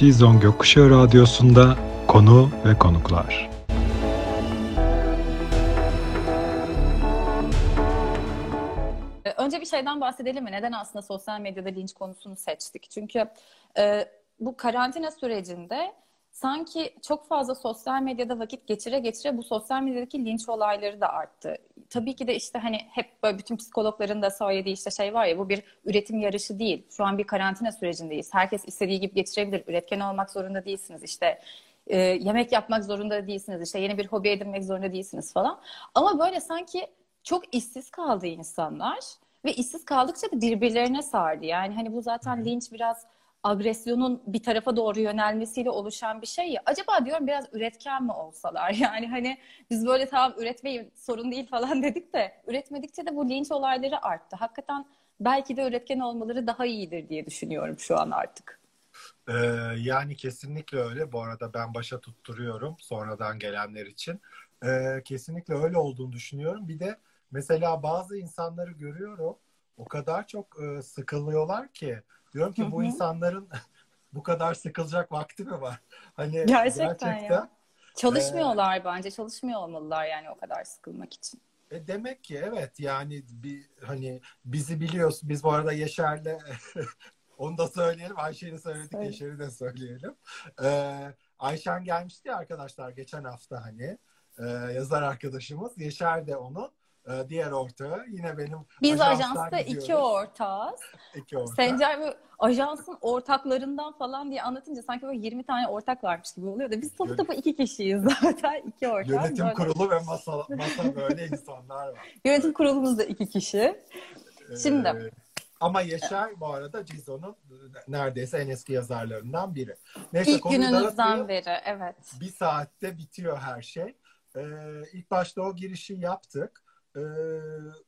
Cizon Gökkuşağı Radyosu'nda konu ve konuklar. Önce bir şeyden bahsedelim mi? Neden aslında sosyal medyada linç konusunu seçtik? Çünkü e, bu karantina sürecinde sanki çok fazla sosyal medyada vakit geçire geçire bu sosyal medyadaki linç olayları da arttı. Tabii ki de işte hani hep böyle bütün psikologların da söylediği işte şey var ya bu bir üretim yarışı değil. Şu an bir karantina sürecindeyiz. Herkes istediği gibi geçirebilir. Üretken olmak zorunda değilsiniz. İşte e, yemek yapmak zorunda değilsiniz. İşte yeni bir hobi edinmek zorunda değilsiniz falan. Ama böyle sanki çok işsiz kaldı insanlar ve işsiz kaldıkça da birbirlerine sardı. Yani hani bu zaten linç biraz agresyonun bir tarafa doğru yönelmesiyle oluşan bir şey ya. Acaba diyorum biraz üretken mi olsalar? Yani hani biz böyle tamam üretmeyin sorun değil falan dedik de üretmedikçe de bu linç olayları arttı. Hakikaten belki de üretken olmaları daha iyidir diye düşünüyorum şu an artık. Ee, yani kesinlikle öyle. Bu arada ben başa tutturuyorum sonradan gelenler için. Ee, kesinlikle öyle olduğunu düşünüyorum. Bir de mesela bazı insanları görüyorum. O kadar çok e, sıkılıyorlar ki. Diyorum ki bu insanların bu kadar sıkılacak vakti mi var? Hani Gerçekten ya. gerçekten Çalışmıyorlar bence. Çalışmıyor olmalılar yani o kadar sıkılmak için. E demek ki evet yani bir hani bizi biliyorsun biz bu arada Yaşar'la onu da söyleyelim Ayşe'ni söyledik Söyle. Yaşar'ı da söyleyelim. Ee, Ayşen gelmişti ya arkadaşlar geçen hafta hani e, yazar arkadaşımız Yaşar da onun e, diğer ortağı yine benim Biz ajansta iki gidiyoruz. ortağız. iki ortak. Sencer böyle ajansın ortaklarından falan diye anlatınca sanki böyle 20 tane ortak varmış gibi oluyor da biz topu topu iki kişiyiz zaten. iki ortak. Yönetim Böyle- kurulu ve masa, masa böyle insanlar var. Yönetim kurulumuzda iki kişi. Şimdi. Ee, ama Yaşar bu arada Cizo'nun neredeyse en eski yazarlarından biri. Neyse İlk gününüzden beri evet. bir saatte bitiyor her şey. Ee, ilk başta o girişi yaptık. Ee,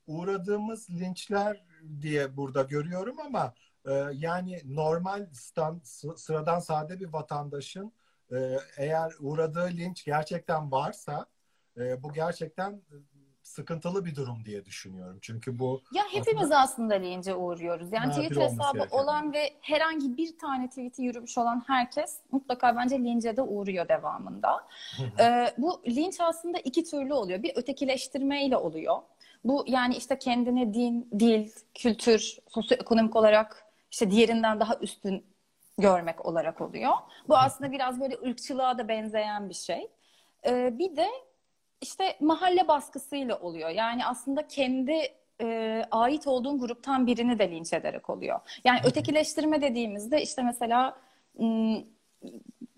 uğradığımız linçler diye burada görüyorum ama e, yani normal stand, sı- sıradan sade bir vatandaşın e, eğer uğradığı linç gerçekten varsa e, bu gerçekten e, sıkıntılı bir durum diye düşünüyorum. Çünkü bu Ya hepimiz Aslında- aslında lince uğruyoruz. Yani Twitter hesabı gereken. olan ve herhangi bir tane tweet'i yürümüş olan herkes mutlaka bence lince de uğruyor devamında. Ee, bu linç aslında iki türlü oluyor. Bir ötekileştirmeyle oluyor. Bu yani işte kendini din, dil, kültür, sosyoekonomik olarak işte diğerinden daha üstün görmek olarak oluyor. Bu aslında biraz böyle ırkçılığa da benzeyen bir şey. Ee, bir de işte mahalle baskısıyla oluyor. Yani aslında kendi e, ait olduğun gruptan birini de linç ederek oluyor. Yani ötekileştirme dediğimizde işte mesela m,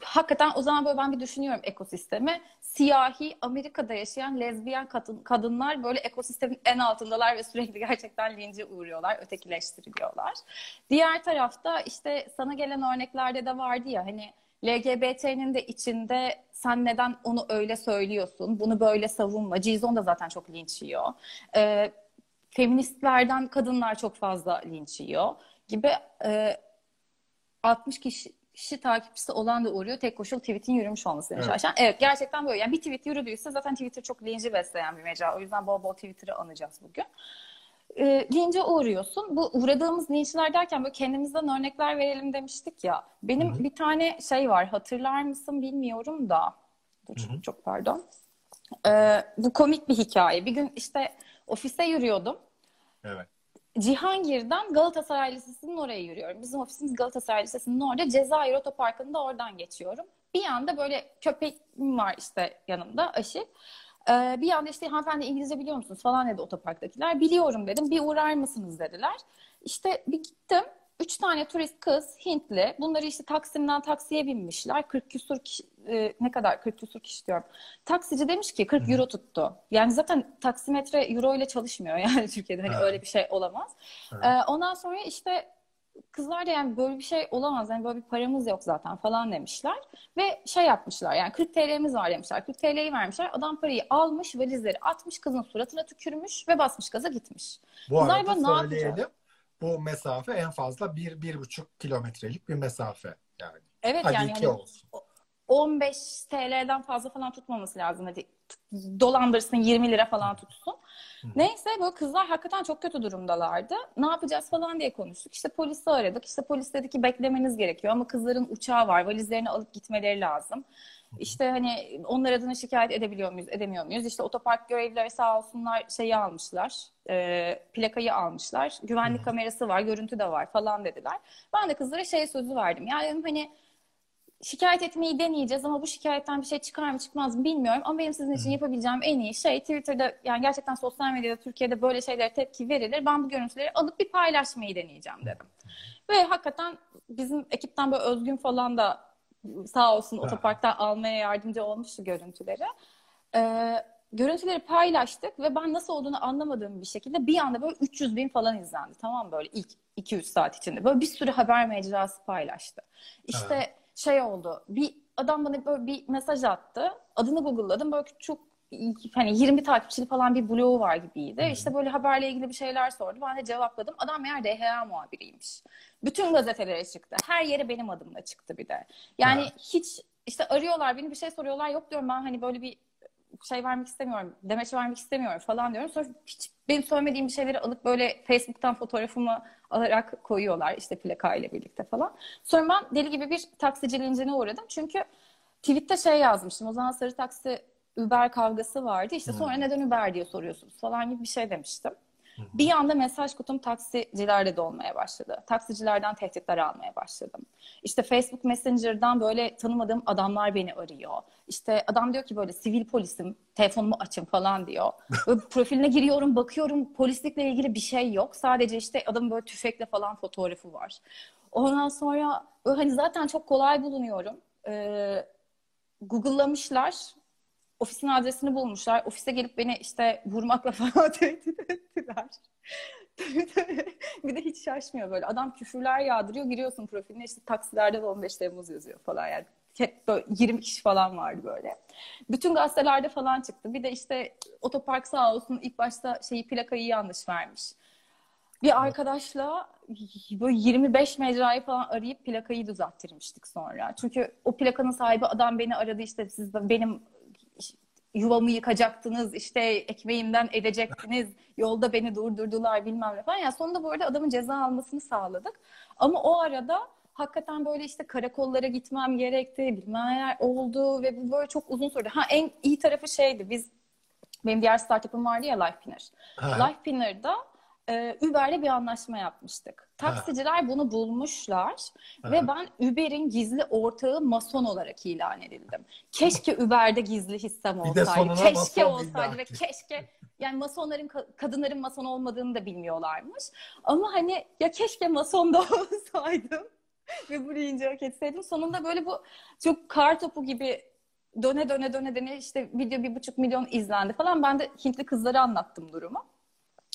hakikaten o zaman böyle ben bir düşünüyorum ekosistemi. Siyahi Amerika'da yaşayan lezbiyen kadın, kadınlar böyle ekosistemin en altındalar ve sürekli gerçekten lince uğruyorlar, ötekileştiriliyorlar. Diğer tarafta işte sana gelen örneklerde de vardı ya hani LGBT'nin de içinde sen neden onu öyle söylüyorsun, bunu böyle savunma. Cizon da zaten çok linç yiyor. Ee, feministlerden kadınlar çok fazla linç yiyor gibi e, 60 kişi, kişi takipçisi olan da uğruyor. Tek koşul tweet'in yürümüş olması demiş Evet. Ayşen. Evet gerçekten böyle. Yani bir tweet yürüdüyse zaten Twitter çok linci besleyen bir mecra. O yüzden bol bol Twitter'ı anacağız bugün. E, lince uğruyorsun. Bu uğradığımız linçler derken böyle kendimizden örnekler verelim demiştik ya. Benim Hı hı. bir tane şey var. Hatırlar mısın bilmiyorum da. Dur, çok pardon. E, bu komik bir hikaye. Bir gün işte ofise yürüyordum. evet. Cihangir'den Galatasaray Lisesi'nin oraya yürüyorum. Bizim ofisimiz Galatasaray Lisesi'nin orada. Cezayir Otoparkı'nda oradan geçiyorum. Bir anda böyle köpeğim var işte yanımda Aşık. Ee, bir anda işte hanımefendi İngilizce biliyor musunuz falan dedi otoparktakiler. Biliyorum dedim. Bir uğrar mısınız dediler. İşte bir gittim. Üç tane turist kız Hintli. Bunları işte Taksim'den taksiye binmişler. 40 küsur kişi, e, ne kadar 40 küsur kişi diyorum. Taksici demiş ki 40 euro tuttu. Yani zaten taksimetre euro ile çalışmıyor yani Türkiye'de. Hani Evet. öyle bir şey olamaz. Evet. Ee, ondan sonra işte kızlar da yani böyle bir şey olamaz. Yani böyle bir paramız yok zaten falan demişler. Ve şey yapmışlar yani 40 TL'miz var demişler. 40 TL'yi vermişler. Adam parayı almış valizleri atmış kızın suratına tükürmüş ve basmış gaza gitmiş. Bu Kızlar arada böyle ne söyleyelim. yapacak? Bu mesafe en fazla bir, bir buçuk kilometrelik bir mesafe yani. Evet Hadi yani hani olsun. 15 TL'den fazla falan tutmaması lazım hadi dolandırsın 20 lira falan tutsun. Neyse böyle kızlar hakikaten çok kötü durumdalardı. Ne yapacağız falan diye konuştuk. İşte polisi aradık. İşte polis dedi ki beklemeniz gerekiyor ama kızların uçağı var. Valizlerini alıp gitmeleri lazım. İşte hani onlar adına şikayet edebiliyor muyuz, edemiyor muyuz? İşte otopark görevlileri sağ olsunlar şeyi almışlar, e, plakayı almışlar. Güvenlik kamerası var, görüntü de var falan dediler. Ben de kızlara şey sözü verdim. Yani hani şikayet etmeyi deneyeceğiz ama bu şikayetten bir şey çıkar mı çıkmaz mı bilmiyorum. Ama benim sizin için yapabileceğim en iyi şey Twitter'da yani gerçekten sosyal medyada Türkiye'de böyle şeylere tepki verilir. Ben bu görüntüleri alıp bir paylaşmayı deneyeceğim dedim. Ve hakikaten bizim ekipten böyle Özgün falan da sağ olsun Ha. otoparktan almaya yardımcı olmuştu görüntüleri. Ee, görüntüleri paylaştık ve ben nasıl olduğunu anlamadığım bir şekilde bir anda böyle 300 bin falan izlendi. Tamam böyle ilk 2-3 saat içinde. Böyle bir sürü haber mecrası paylaştı. İşte Ha. Şey oldu. Bir adam bana böyle bir mesaj attı. Adını Google'ladım. Böyle çok hani 20 takipçili falan bir bloğu var gibiydi. Hı hı. İşte böyle haberle ilgili bir şeyler sordu. Ben de cevapladım. Adam meğer DHA muhabiriymiş. Bütün gazetelere çıktı. Her yere benim adımla çıktı bir de. Yani Ha. hiç işte arıyorlar beni bir şey soruyorlar. Yok diyorum ben hani böyle bir şey vermek istemiyorum. Demeç vermek istemiyorum falan diyorum. Sonra hiç benim söylemediğim bir şeyleri alıp böyle Facebook'tan fotoğrafımı alarak koyuyorlar işte plakayla birlikte falan. Sonra ben deli gibi bir taksici lincine uğradım. Çünkü tweette şey yazmıştım. O zaman sarı taksi Uber kavgası vardı. İşte sonra Hmm. neden Uber diye soruyorsunuz falan gibi bir şey demiştim. Bir anda mesaj kutum taksicilerle dolmaya başladı. Taksicilerden tehditler almaya başladım. İşte Facebook Messenger'dan böyle tanımadığım adamlar beni arıyor. İşte adam diyor ki böyle sivil polisim, telefonumu açın falan diyor. Böyle profiline giriyorum, bakıyorum polislikle ilgili bir şey yok. Sadece işte adamın böyle tüfekle falan fotoğrafı var. Ondan sonra hani zaten çok kolay bulunuyorum. Ee, Google'lamışlar. Ofisin adresini bulmuşlar. Ofise gelip beni işte vurmakla falan tehdit ettiler. bir de hiç şaşmıyor böyle. Adam küfürler yağdırıyor. Giriyorsun profiline işte taksilerde de 15 Temmuz yazıyor falan yani. Hep böyle 20 kişi falan vardı böyle. Bütün gazetelerde falan çıktı. Bir de işte otopark sağ olsun ilk başta şeyi plakayı yanlış vermiş. Bir arkadaşla böyle 25 mecrayı falan arayıp plakayı düzelttirmiştik sonra. Çünkü o plakanın sahibi adam beni aradı işte siz benim yuvamı yıkacaktınız, işte ekmeğimden edecektiniz, yolda beni durdurdular bilmem ne falan. Yani sonunda bu arada adamın ceza almasını sağladık. Ama o arada hakikaten böyle işte karakollara gitmem gerekti, bilmem neler oldu ve bu böyle çok uzun sürdü. Ha en iyi tarafı şeydi, biz benim diğer startup'ım vardı ya Lifepinner. Lifepinner'da e, Uber'le bir anlaşma yapmıştık. Taksiciler bunu bulmuşlar Ha. ve ben Uber'in gizli ortağı mason olarak ilan edildim. Keşke Uber'de gizli hissem olsaydı. Keşke olsaydı ve keşke yani masonların ka- kadınların mason olmadığını da bilmiyorlarmış. Ama hani ya keşke mason da olsaydım ve bu linci hak etseydim. Sonunda böyle bu çok kar topu gibi döne döne döne döne işte video bir buçuk milyon izlendi falan. Ben de Hintli kızlara anlattım durumu.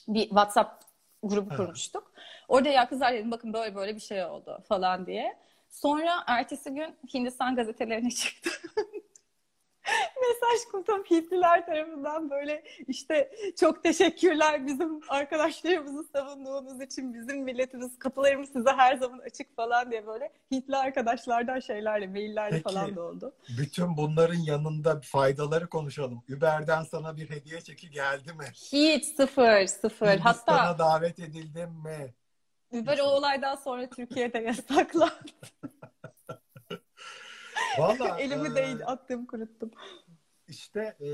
Bir WhatsApp grubu Ha. kurmuştuk. Orada ya kızlar dedim bakın böyle böyle bir şey oldu falan diye. Sonra ertesi gün Hindistan gazetelerine çıktı. Mesaj kutum Hintliler tarafından böyle işte çok teşekkürler bizim arkadaşlarımızı savunduğunuz için bizim milletimiz kapılarımız size her zaman açık falan diye böyle Hintli arkadaşlardan şeylerle maillerle Peki. falan da oldu. Bütün bunların yanında faydaları konuşalım. Uber'den sana bir hediye çeki geldi mi? Hiç sıfır sıfır. Hatta Hindistan'a davet edildin mi? Uber o olaydan sonra Türkiye'de yasaklandı. Vallahi Elimi e, değil attım kuruttum. işte e,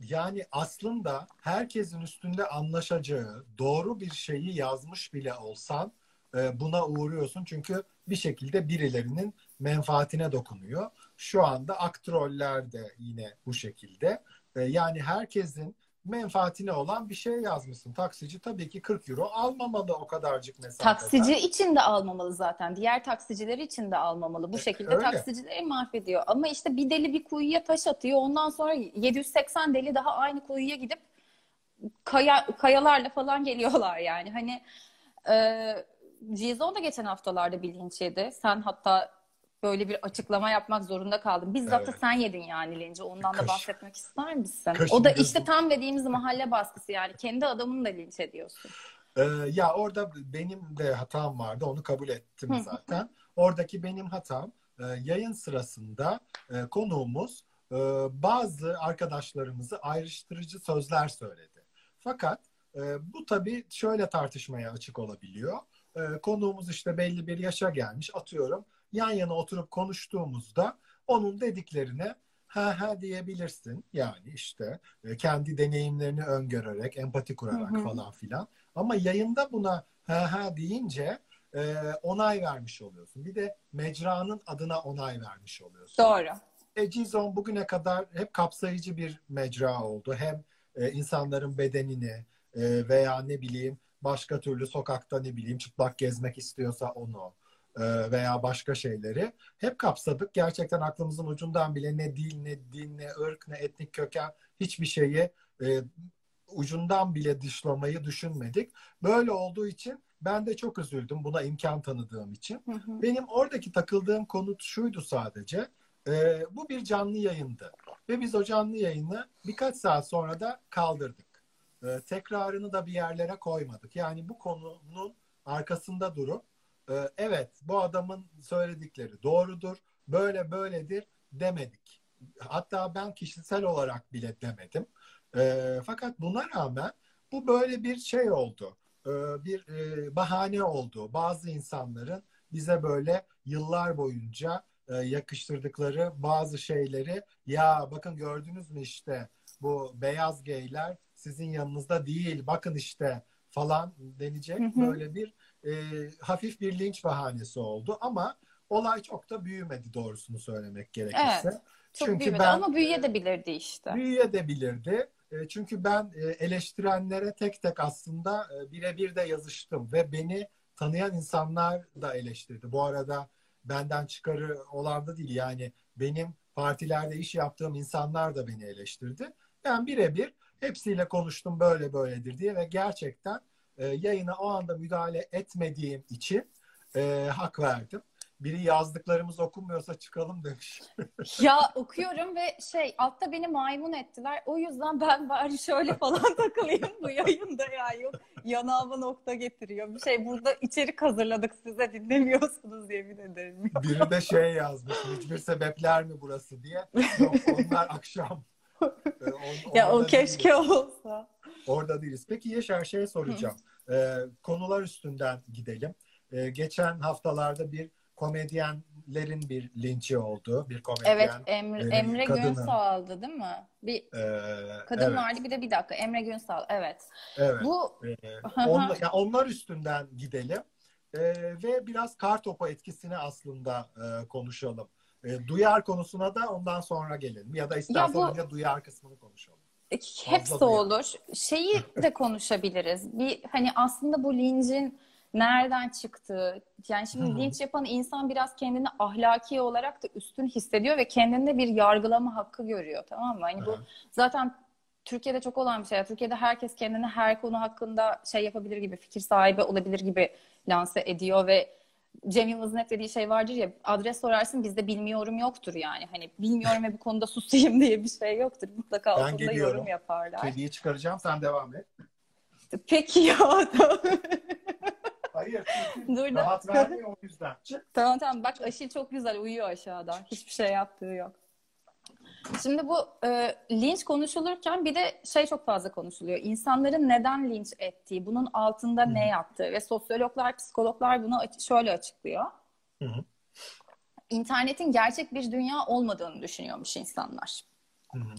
yani aslında herkesin üstünde anlaşacağı doğru bir şeyi yazmış bile olsan e, buna uğruyorsun. Çünkü bir şekilde birilerinin menfaatine dokunuyor. Şu anda aktroller de yine bu şekilde. E, yani herkesin menfaatine olan bir şey yazmışsın. Taksici tabii ki 40 euro almamalı o kadarcık mesafeden. Taksici için de almamalı zaten. Diğer taksiciler için de almamalı. Bu şekilde öyle. taksicileri mahvediyor. Ama işte bir deli bir kuyuya taş atıyor. Ondan sonra 780 deli daha aynı kuyuya gidip kaya, kayalarla falan geliyorlar yani. Hani e, GSO da geçen haftalarda bir linç yedi. Sen hatta böyle bir açıklama yapmak zorunda kaldın. Bizzat da Evet. sen yedin yani linci. Ondan da Kaş- bahsetmek ister misin? kaşın O da gözüm. işte tam dediğimiz mahalle baskısı yani. Kendi adamını da linç ediyorsun. Ee, ya orada benim de hatam vardı. Onu kabul ettim zaten. Oradaki benim hatam e, yayın sırasında e, konuğumuz e, bazı arkadaşlarımızı ayrıştırıcı sözler söyledi. Fakat e, bu tabii şöyle tartışmaya açık olabiliyor. E, konuğumuz işte belli bir yaşa gelmiş atıyorum. Yan yana oturup konuştuğumuzda onun dediklerine ha ha diyebilirsin. Yani işte e, kendi deneyimlerini öngörerek, empati kurarak Hı hı. falan filan. Ama yayında buna ha ha deyince e, onay vermiş oluyorsun. Bir de mecranın adına onay vermiş oluyorsun. Doğru. E, Gizon bugüne kadar hep kapsayıcı bir mecra oldu. Hem e, insanların bedenini e, veya ne bileyim başka türlü sokakta ne bileyim çıplak gezmek istiyorsa onu veya başka şeyleri hep kapsadık. Gerçekten aklımızın ucundan bile ne dil, ne din, ne ırk, ne etnik köken hiçbir şeyi e, ucundan bile dışlamayı düşünmedik. Böyle olduğu için ben de çok üzüldüm buna imkan tanıdığım için. Hı hı. Benim oradaki takıldığım konu şuydu sadece. e, bu bir canlı yayındı. Ve biz o canlı yayını birkaç saat sonra da kaldırdık. E, tekrarını da bir yerlere koymadık. Yani bu konunun arkasında durup e, evet bu adamın söyledikleri doğrudur, böyle böyledir demedik. Hatta ben kişisel olarak bile demedim. E, fakat buna rağmen bu böyle bir şey oldu. E, bir e, bahane oldu. Bazı insanların bize böyle yıllar boyunca e, yakıştırdıkları bazı şeyleri ya bakın gördünüz mü işte bu beyaz geyler sizin yanınızda değil bakın işte falan denecek Hı hı. böyle bir e, hafif bir linç bahanesi oldu ama olay çok da büyümedi doğrusunu söylemek gerekirse. Evet. Çok Çünkü büyümedi ben ama büyüyebilirdi işte. büyüyebilirdi. E, Çünkü ben e, eleştirenlere tek tek aslında e, birebir de yazıştım ve beni tanıyan insanlar da eleştirdi. Bu arada benden çıkarı olan da değil yani benim partilerde iş yaptığım insanlar da beni eleştirdi. Ben birebir hepsiyle konuştum böyle böyledir diye ve gerçekten e, yayına o anda müdahale etmediğim için e, hak verdim. Biri yazdıklarımız okunmuyorsa çıkalım demiş. Ya okuyorum ve şey altta beni maymun ettiler. O yüzden ben bari şöyle falan takılayım bu yayında ya. Yok yanağıma nokta getiriyor. Bir şey burada içerik hazırladık size dinlemiyorsunuz yemin ederim. Biri de şey yazmış. Hiçbir sebepler mi burası diye. Yok onlar akşam. On- Ya o keşke değiliz. olsa. Orada değiliz. Peki Yaşar şey soracağım. Ee, konular üstünden gidelim. Ee, geçen haftalarda bir komedyenlerin bir linçi oldu. Bir komedyen. Evet Emre, e, Emre. Günsal'dı değil mi? Bir Ee, kadın evet, vardı bir de bir dakika Emre Günsal evet. evet. Bu Ee, hı. onla- ya onlar üstünden gidelim Ee, ve biraz kar topu etkisini aslında e, konuşalım. E, duyar konusuna da ondan sonra gelelim ya da istersen bu- önce duyar kısmını konuşalım. Hepsi duyar. olur. Şeyi de konuşabiliriz. Bir hani aslında bu lincin nereden çıktığı. Yani şimdi Hı hı. linç yapan insan biraz kendini ahlaki olarak da üstün hissediyor ve kendinde bir yargılama hakkı görüyor. Tamam mı? Hani bu Hı. zaten Türkiye'de çok olan bir şey. Türkiye'de herkes kendini her konu hakkında şey yapabilir gibi, fikir sahibi olabilir gibi lanse ediyor ve Cem Yılmaz'ın hep dediği şey vardır ya adres sorarsın bizde bilmiyorum yoktur yani. Hani bilmiyorum ve bu konuda susayım diye bir şey yoktur. Mutlaka Ben altında geliyorum. yorum yaparlar. Kediyi çıkaracağım sen devam et. Peki ya tamam. Hayır Dur rahat vermiyor o yüzden. Çık. Tamam tamam bak Aşil çok güzel uyuyor aşağıda. Hiçbir şey yaptığı yok. Şimdi bu e, linç konuşulurken bir de şey çok fazla konuşuluyor. İnsanların neden linç ettiği, bunun altında ne yattığı ve sosyologlar, psikologlar bunu aç- şöyle açıklıyor. Hı hı. İnternetin gerçek bir dünya olmadığını düşünüyormuş insanlar. Hı hı.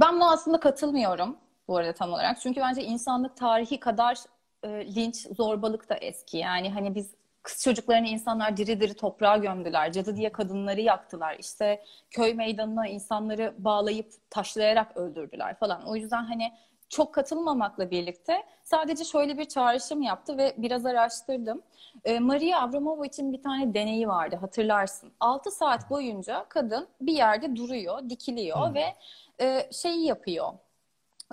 Ben buna aslında katılmıyorum bu arada tam olarak. Çünkü bence insanlık tarihi kadar e, linç, zorbalık da eski. Yani hani biz kız çocuklarını insanlar diri diri toprağa gömdüler. Cadı diye kadınları yaktılar. İşte köy meydanına insanları bağlayıp taşlayarak öldürdüler falan. O yüzden hani çok katılmamakla birlikte sadece şöyle bir çağrışım yaptı ve biraz araştırdım. E, Maria Abramovich'in bir tane deneyi vardı hatırlarsın. 6 saat boyunca kadın bir yerde duruyor, dikiliyor Hmm. ve e, şeyi yapıyor.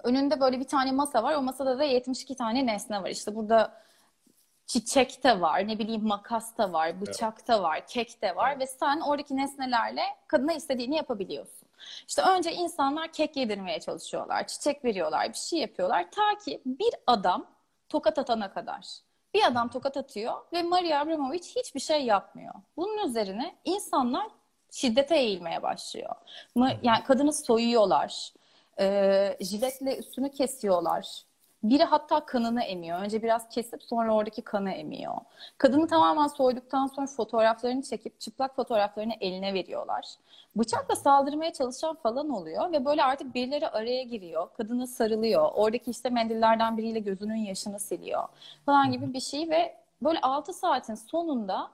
Önünde böyle bir tane masa var. O masada da 72 tane nesne var. İşte burada çiçek de var, ne bileyim makas da var, bıçak da var, kek de var ve sen oradaki nesnelerle kadına istediğini yapabiliyorsun. İşte önce insanlar kek yedirmeye çalışıyorlar, çiçek veriyorlar, bir şey yapıyorlar. Ta ki bir adam tokat atana kadar. Bir adam tokat atıyor ve Maria Abramovich hiçbir şey yapmıyor. Bunun üzerine insanlar şiddete eğilmeye başlıyor. Yani kadını soyuyorlar. E, jiletle üstünü kesiyorlar. Biri hatta kanını emiyor. Önce biraz kesip sonra oradaki kanı emiyor. Kadını tamamen soyduktan sonra fotoğraflarını çekip çıplak fotoğraflarını eline veriyorlar. Bıçakla saldırmaya çalışan falan oluyor ve böyle artık birileri araya giriyor. Kadını sarılıyor. Oradaki işte mendillerden biriyle gözünün yaşını siliyor falan gibi bir şey ve böyle 6 saatin sonunda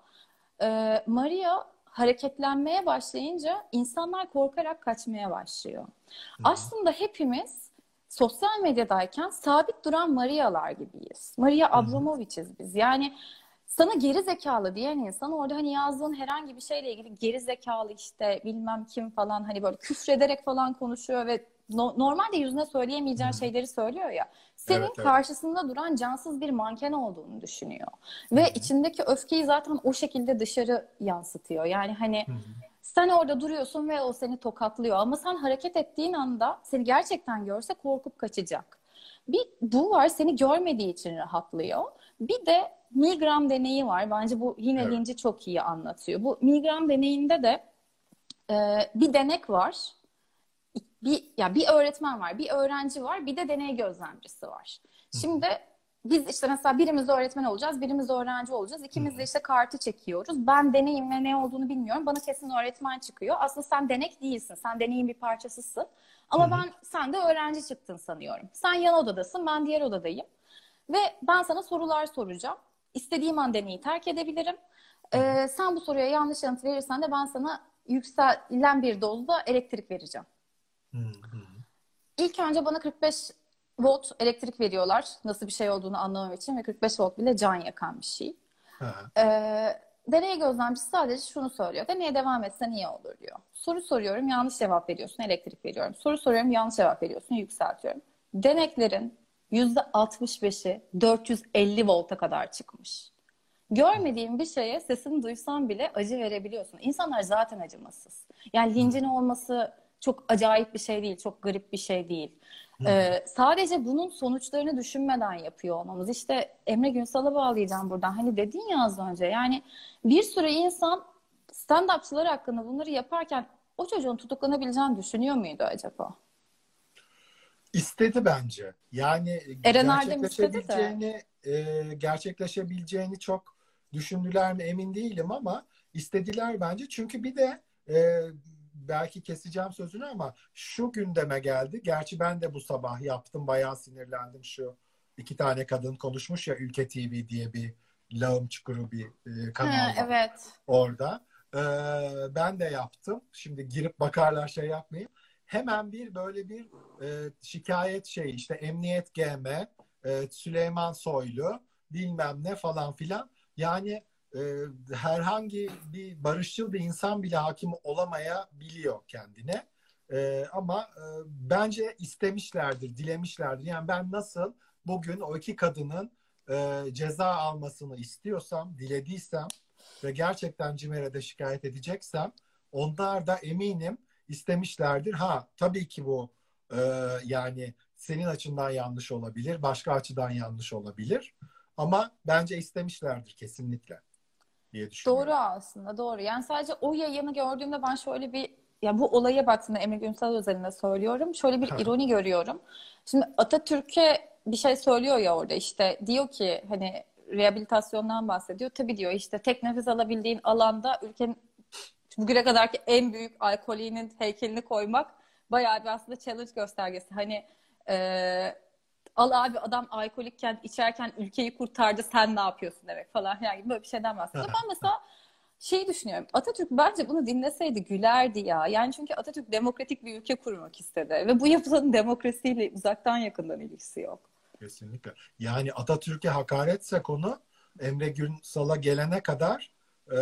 e, Maria hareketlenmeye başlayınca insanlar korkarak kaçmaya başlıyor. Hı. Aslında hepimiz sosyal medyadayken sabit duran Maria'lar gibiyiz. Maria Abramovich'iz biz. Yani sana geri zekalı diyen insan orada hani yazdığın herhangi bir şeyle ilgili geri zekalı işte bilmem kim falan hani böyle küfrederek falan konuşuyor ve no, normalde yüzüne söyleyemeyeceğin şeyleri söylüyor ya. Senin evet, evet. karşısında duran cansız bir manken olduğunu düşünüyor. Ve içindeki öfkeyi zaten o şekilde dışarı yansıtıyor. Yani hani hmm. Sen orada duruyorsun ve o seni tokatlıyor ama sen hareket ettiğin anda seni gerçekten görse korkup kaçacak. Bir bu var seni görmediği için rahatlıyor. Bir de Milgram deneyi var. Bence bu yine evet. linci çok iyi anlatıyor. Bu Milgram deneyinde de e, bir denek var. Bir ya bir öğretmen var, bir öğrenci var, bir de deney gözlemcisi var. Şimdi biz işte mesela birimiz öğretmen olacağız, birimiz öğrenci olacağız. İkimiz de işte kartı çekiyoruz. Ben deneyim ve ne olduğunu bilmiyorum. Bana kesin öğretmen çıkıyor. Aslında sen denek değilsin. Sen deneyin bir parçasısın. Ama Hı-hı. ben sen de öğrenci çıktın sanıyorum. Sen yan odadasın, ben diğer odadayım. Ve ben sana sorular soracağım. İstediğim an deneyi terk edebilirim. Ee, sen bu soruya yanlış yanıt verirsen de ben sana yükselen bir dozda elektrik vereceğim. İlk önce bana 45 volt elektrik veriyorlar. Nasıl bir şey olduğunu anlamam için ve 45 volt bile can yakan bir şey. Ee, deney gözlemcisi sadece şunu söylüyor. Deneye devam etsen iyi olur diyor. Soru soruyorum, yanlış cevap veriyorsun, elektrik veriyorum. Soru soruyorum, yanlış cevap veriyorsun, yükseltiyorum. Deneklerin %65'i 450 volta kadar çıkmış. Görmediğin bir şeye sesini duysan bile acı verebiliyorsun. İnsanlar zaten acımasız. Yani lincin olması çok acayip bir şey değil, çok garip bir şey değil. Ee, sadece bunun sonuçlarını düşünmeden yapıyor olmamız. İşte Emre Günsal'a bağlayacağım buradan. Hani dedin ya az önce yani bir sürü insan stand-upçılar hakkında bunları yaparken o çocuğun tutuklanabileceğini düşünüyor muydu acaba? İstedi bence. Yani Eren gerçekleşebileceğini e, gerçekleşebileceğini çok düşündüler mi emin değilim ama istediler bence. Çünkü bir de e, belki keseceğim sözünü ama şu gündeme geldi. Gerçi ben de bu sabah yaptım. Bayağı sinirlendim şu iki tane kadın konuşmuş ya Ülke TV diye bir lağım çukuru bir e, kanal ha, evet. orada. E, ben de yaptım. Şimdi girip bakarlar şey yapmayayım hemen bir böyle bir e, şikayet şey işte emniyet GM, e, Süleyman Soylu bilmem ne falan filan. Yani e, herhangi bir barışçıl bir insan bile hakim olamayabiliyor kendine. E, ama e, bence istemişlerdir, dilemişlerdir. Yani ben nasıl bugün o iki kadının e, ceza almasını istiyorsam, dilediysem ve gerçekten CİMER'e şikayet edeceksem onlar da eminim istemişlerdir. Ha tabii ki bu e, yani senin açından yanlış olabilir, başka açıdan yanlış olabilir. Ama bence istemişlerdir kesinlikle diye düşünüyorum. Doğru aslında doğru. Yani sadece o yayını gördüğümde ben şöyle bir ya bu olaya baktığımda Emre Gümsal özelinde söylüyorum. Şöyle bir ironi görüyorum. Şimdi Atatürk'e bir şey söylüyor ya orada işte diyor ki hani rehabilitasyondan bahsediyor. Tabii diyor işte tek nefes alabildiğin alanda ülkenin bugüne kadarki en büyük alkolinin heykelini koymak bayağı bir aslında challenge göstergesi. Hani e, al abi adam alkolikken içerken ülkeyi kurtardı sen ne yapıyorsun demek falan yani böyle bir şeyden bahsediyor. ben mesela şey düşünüyorum. Atatürk bence bunu dinleseydi gülerdi ya. Yani çünkü Atatürk demokratik bir ülke kurmak istedi ve bu yapılanın demokrasiyle uzaktan yakından ilgisi yok. Kesinlikle. Yani Atatürk'e hakaretse konu Emre Günsal'a gelene kadar e,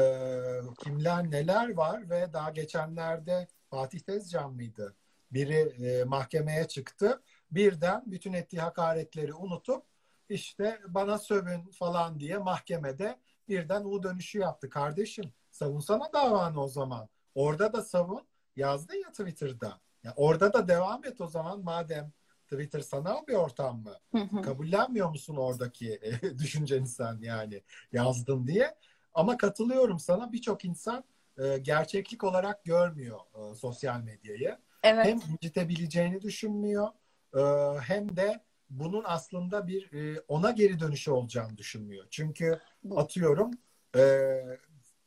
kimler neler var ve daha geçenlerde Fatih Tezcan mıydı? Biri e, mahkemeye çıktı. Birden bütün ettiği hakaretleri unutup işte bana sövün falan diye mahkemede birden U dönüşü yaptı. Kardeşim savunsana davanı o zaman. Orada da savun. Yazdı ya Twitter'da. Ya orada da devam et o zaman madem Twitter sanal bir ortam mı? Kabullenmiyor musun oradaki e, düşünceni sen yani yazdın diye? Ama katılıyorum sana birçok insan e, gerçeklik olarak görmüyor e, sosyal medyayı. Evet. Hem incitebileceğini düşünmüyor e, hem de bunun aslında bir e, ona geri dönüşü olacağını düşünmüyor. Çünkü atıyorum e,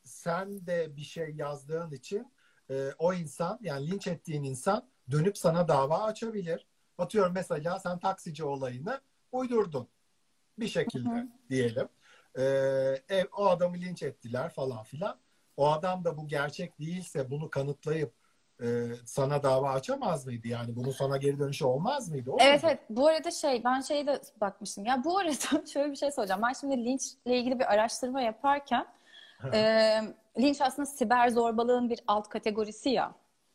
sen de bir şey yazdığın için e, o insan yani linç ettiğin insan dönüp sana dava açabilir. Atıyorum mesela sen taksici olayını uydurdun bir şekilde Hı hı. diyelim. E, ev, o adamı linç ettiler falan filan. O adam da bu gerçek değilse bunu kanıtlayıp e, sana dava açamaz mıydı? Yani bunun sana geri dönüşü olmaz mıydı? Olur Evet evet. Bu arada şey ben şeye de bakmıştım. Ya bu arada şöyle bir şey soracağım. Ben şimdi linçle ilgili bir araştırma yaparken e, linç aslında siber zorbalığın bir alt kategorisi ya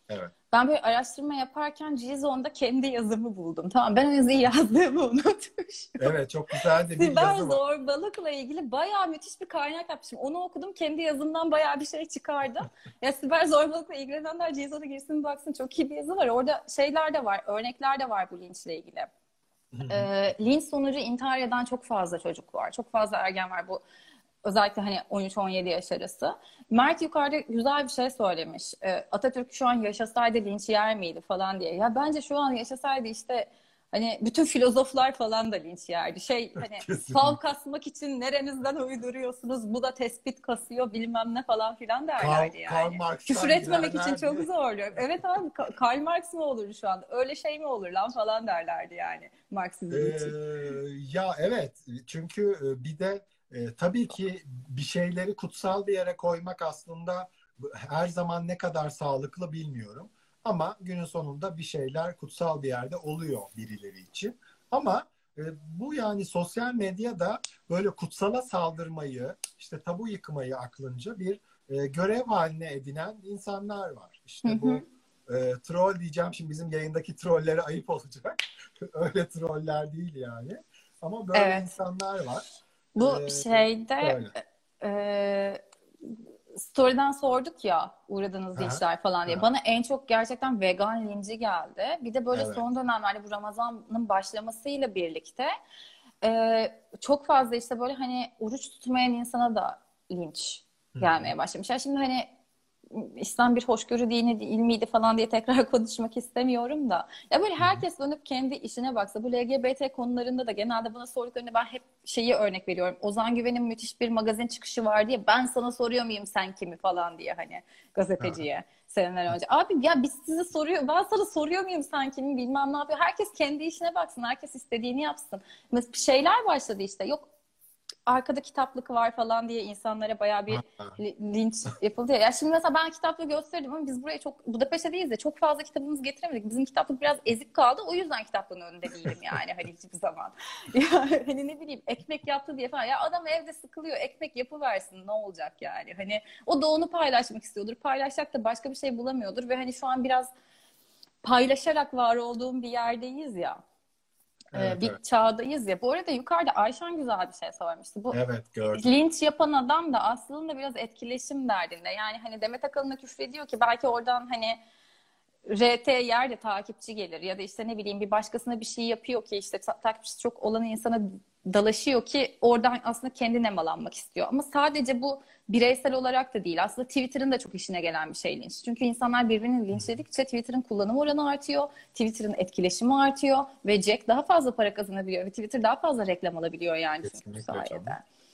Evet. ben böyle araştırma yaparken Gizon'da kendi yazımı buldum tamam ben o yazıyı yazdığımı unutmuş Evet çok güzel de bir siber yazı var. zorbalıkla ilgili bayağı müthiş bir kaynak yapmışım onu okudum kendi yazımdan bayağı bir şey çıkardım ya siber zorbalıkla ilgilenenler Gizon'a girsin baksın çok iyi bir yazı var orada şeyler de var örnekler de var bu linçle ilgili e, linç sonucu intihar eden çok fazla çocuk var. Çok fazla ergen var bu. Özellikle hani 13-17 yaş arası. Mert yukarıda güzel bir şey söylemiş. E, Atatürk şu an yaşasaydı linç yer miydi falan diye. Ya bence şu an yaşasaydı işte hani bütün filozoflar falan da linç yerdi. Şey hani fav kasmak için nerenizden uyduruyorsunuz bu da tespit kasıyor bilmem ne falan filan derlerdi Karl, yani. Karl Küfür etmemek için çok zorluyor. Evet abi Ka- Karl Marx mı olur şu anda? Öyle şey mi olur lan falan derlerdi yani Marksizm Ee, için. ya evet çünkü e, bir de e, tabii ki bir şeyleri kutsal bir yere koymak aslında her zaman ne kadar sağlıklı bilmiyorum. Ama günün sonunda bir şeyler kutsal bir yerde oluyor birileri için. Ama e, bu yani sosyal medyada böyle kutsala saldırmayı, işte tabu yıkmayı aklınca bir e, görev haline edinen insanlar var. İşte Hı bu e, troll diyeceğim şimdi bizim yayındaki trollere ayıp olacak. Öyle troller değil yani. Ama böyle Evet. insanlar var. Bu Ee, şeyde böyle. e, story'den sorduk ya uğradığınız linçler falan diye. aha. Bana en çok gerçekten vegan linci geldi. Bir de böyle Evet. son dönemlerde bu Ramazan'ın başlamasıyla birlikte e, çok fazla işte böyle hani oruç tutmayan insana da linç gelmeye başlamış. Yani şimdi hani İslam bir hoşgörü dini değil miydi falan diye tekrar konuşmak istemiyorum da. Ya böyle herkes dönüp kendi işine baksa bu LGBT konularında da genelde bana sorduklarında ben hep şeyi örnek veriyorum. Ozan Güven'in müthiş bir magazin çıkışı var diye ben sana soruyor muyum sen kimi falan diye hani gazeteciye seneler önce. Abi ya biz size soruyor ben sana soruyor muyum sen kimi bilmem ne yapıyor. Herkes kendi işine baksın. Herkes istediğini yapsın. Mesela şeyler başladı işte. Yok arkada kitaplık var falan diye insanlara bayağı bir linç yapıldı ya. Ya şimdi mesela ben kitaplığı gösterdim ama biz buraya çok Budapeşte değiliz de çok fazla kitabımız getiremedik. Bizim kitaplık biraz ezik kaldı. O yüzden kitaplığın önünde değilim yani hani hiçbir zaman. Ya hani ne bileyim ekmek yaptı diye falan. Ya adam evde sıkılıyor. Ekmek yapıversin ne olacak yani. Hani o da onu paylaşmak istiyordur. Paylaşacak da başka bir şey bulamıyordur ve hani şu an biraz paylaşarak var olduğum bir yerdeyiz ya. Ee, Evet, bir evet. çağdayız ya. Bu arada yukarıda Ayşen güzel bir şey söylemişti. Bu Evet gördüm. linç yapan adam da aslında biraz etkileşim derdinde. Yani hani Demet Akalın'a küfrediyor ki belki oradan hani RT yer de takipçi gelir ya da işte ne bileyim bir başkasına bir şey yapıyor ki işte ta- takipçisi çok olan insana dalaşıyor ki oradan aslında kendi nemalanmak istiyor. Ama sadece bu bireysel olarak da değil. Aslında Twitter'ın da çok işine gelen bir şey linç. Çünkü insanlar birbirini linçledikçe Twitter'ın kullanım oranı artıyor. Twitter'ın etkileşimi artıyor ve Jack daha fazla para kazanabiliyor ve Twitter daha fazla reklam alabiliyor yani çünkü bu Kesinlikle sayede. canım.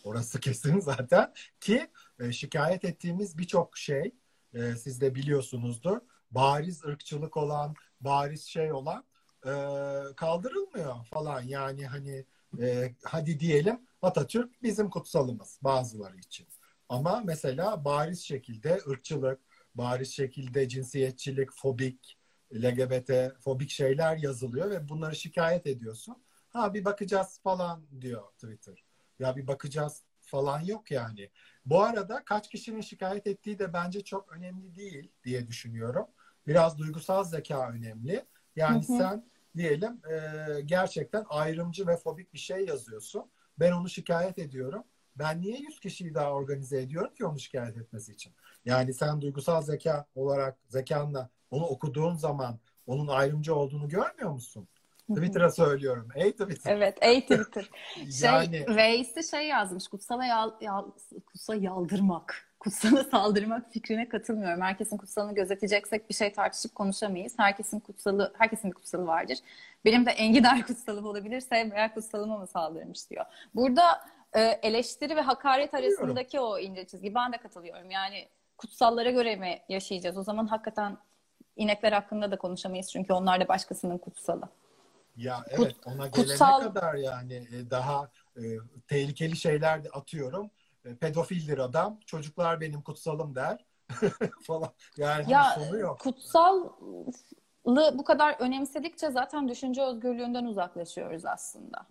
Orası kesin zaten ki e, şikayet ettiğimiz birçok şey e, siz de biliyorsunuzdur. Bariz ırkçılık olan, bariz şey olan e, kaldırılmıyor falan. Yani hani e, hadi diyelim Atatürk bizim kutsalımız bazıları için. Ama mesela bariz şekilde ırkçılık, bariz şekilde cinsiyetçilik, fobik, LGBT fobik şeyler yazılıyor ve bunları şikayet ediyorsun. Ha bir bakacağız falan diyor Twitter. Ya bir bakacağız falan yok yani. Bu arada kaç kişinin şikayet ettiği de bence çok önemli değil diye düşünüyorum. Biraz duygusal zeka önemli. Yani Hı hı. sen diyelim e, gerçekten ayrımcı ve fobik bir şey yazıyorsun. Ben onu şikayet ediyorum. Ben niye 100 kişiyi daha organize ediyorum ki onu şikayet etmesi için? Yani sen duygusal zeka olarak zekanla onu okuduğun zaman onun ayrımcı olduğunu görmüyor musun? Twitter'a söylüyorum. Ey Twitter. Evet, ey Twitter. Şey, yani Reis'i şey yazmış, kutsala yal, yal, kutsala yaldırmak. Kutsala saldırmak fikrine katılmıyorum. Herkesin kutsalını gözeteceksek bir şey tartışıp konuşamayız. Herkesin kutsalı, herkesin bir kutsalı vardır. Benim de enginar kutsalım olabilir, Sevmeyer kutsalıma mı saldırmış diyor. Burada e, eleştiri ve hakaret arasındaki o ince çizgi. Ben de katılıyorum. Yani kutsallara göre mi yaşayacağız? O zaman hakikaten inekler hakkında da konuşamayız çünkü onlar da başkasının kutsalı. Ya evet ona gelene kutsal- kadar yani e, daha e, tehlikeli şeyler de atıyorum. E, pedofildir adam. Çocuklar benim kutsalım der. falan. Yani Ya sonu yok. kutsallığı bu kadar önemsedikçe zaten düşünce özgürlüğünden uzaklaşıyoruz aslında.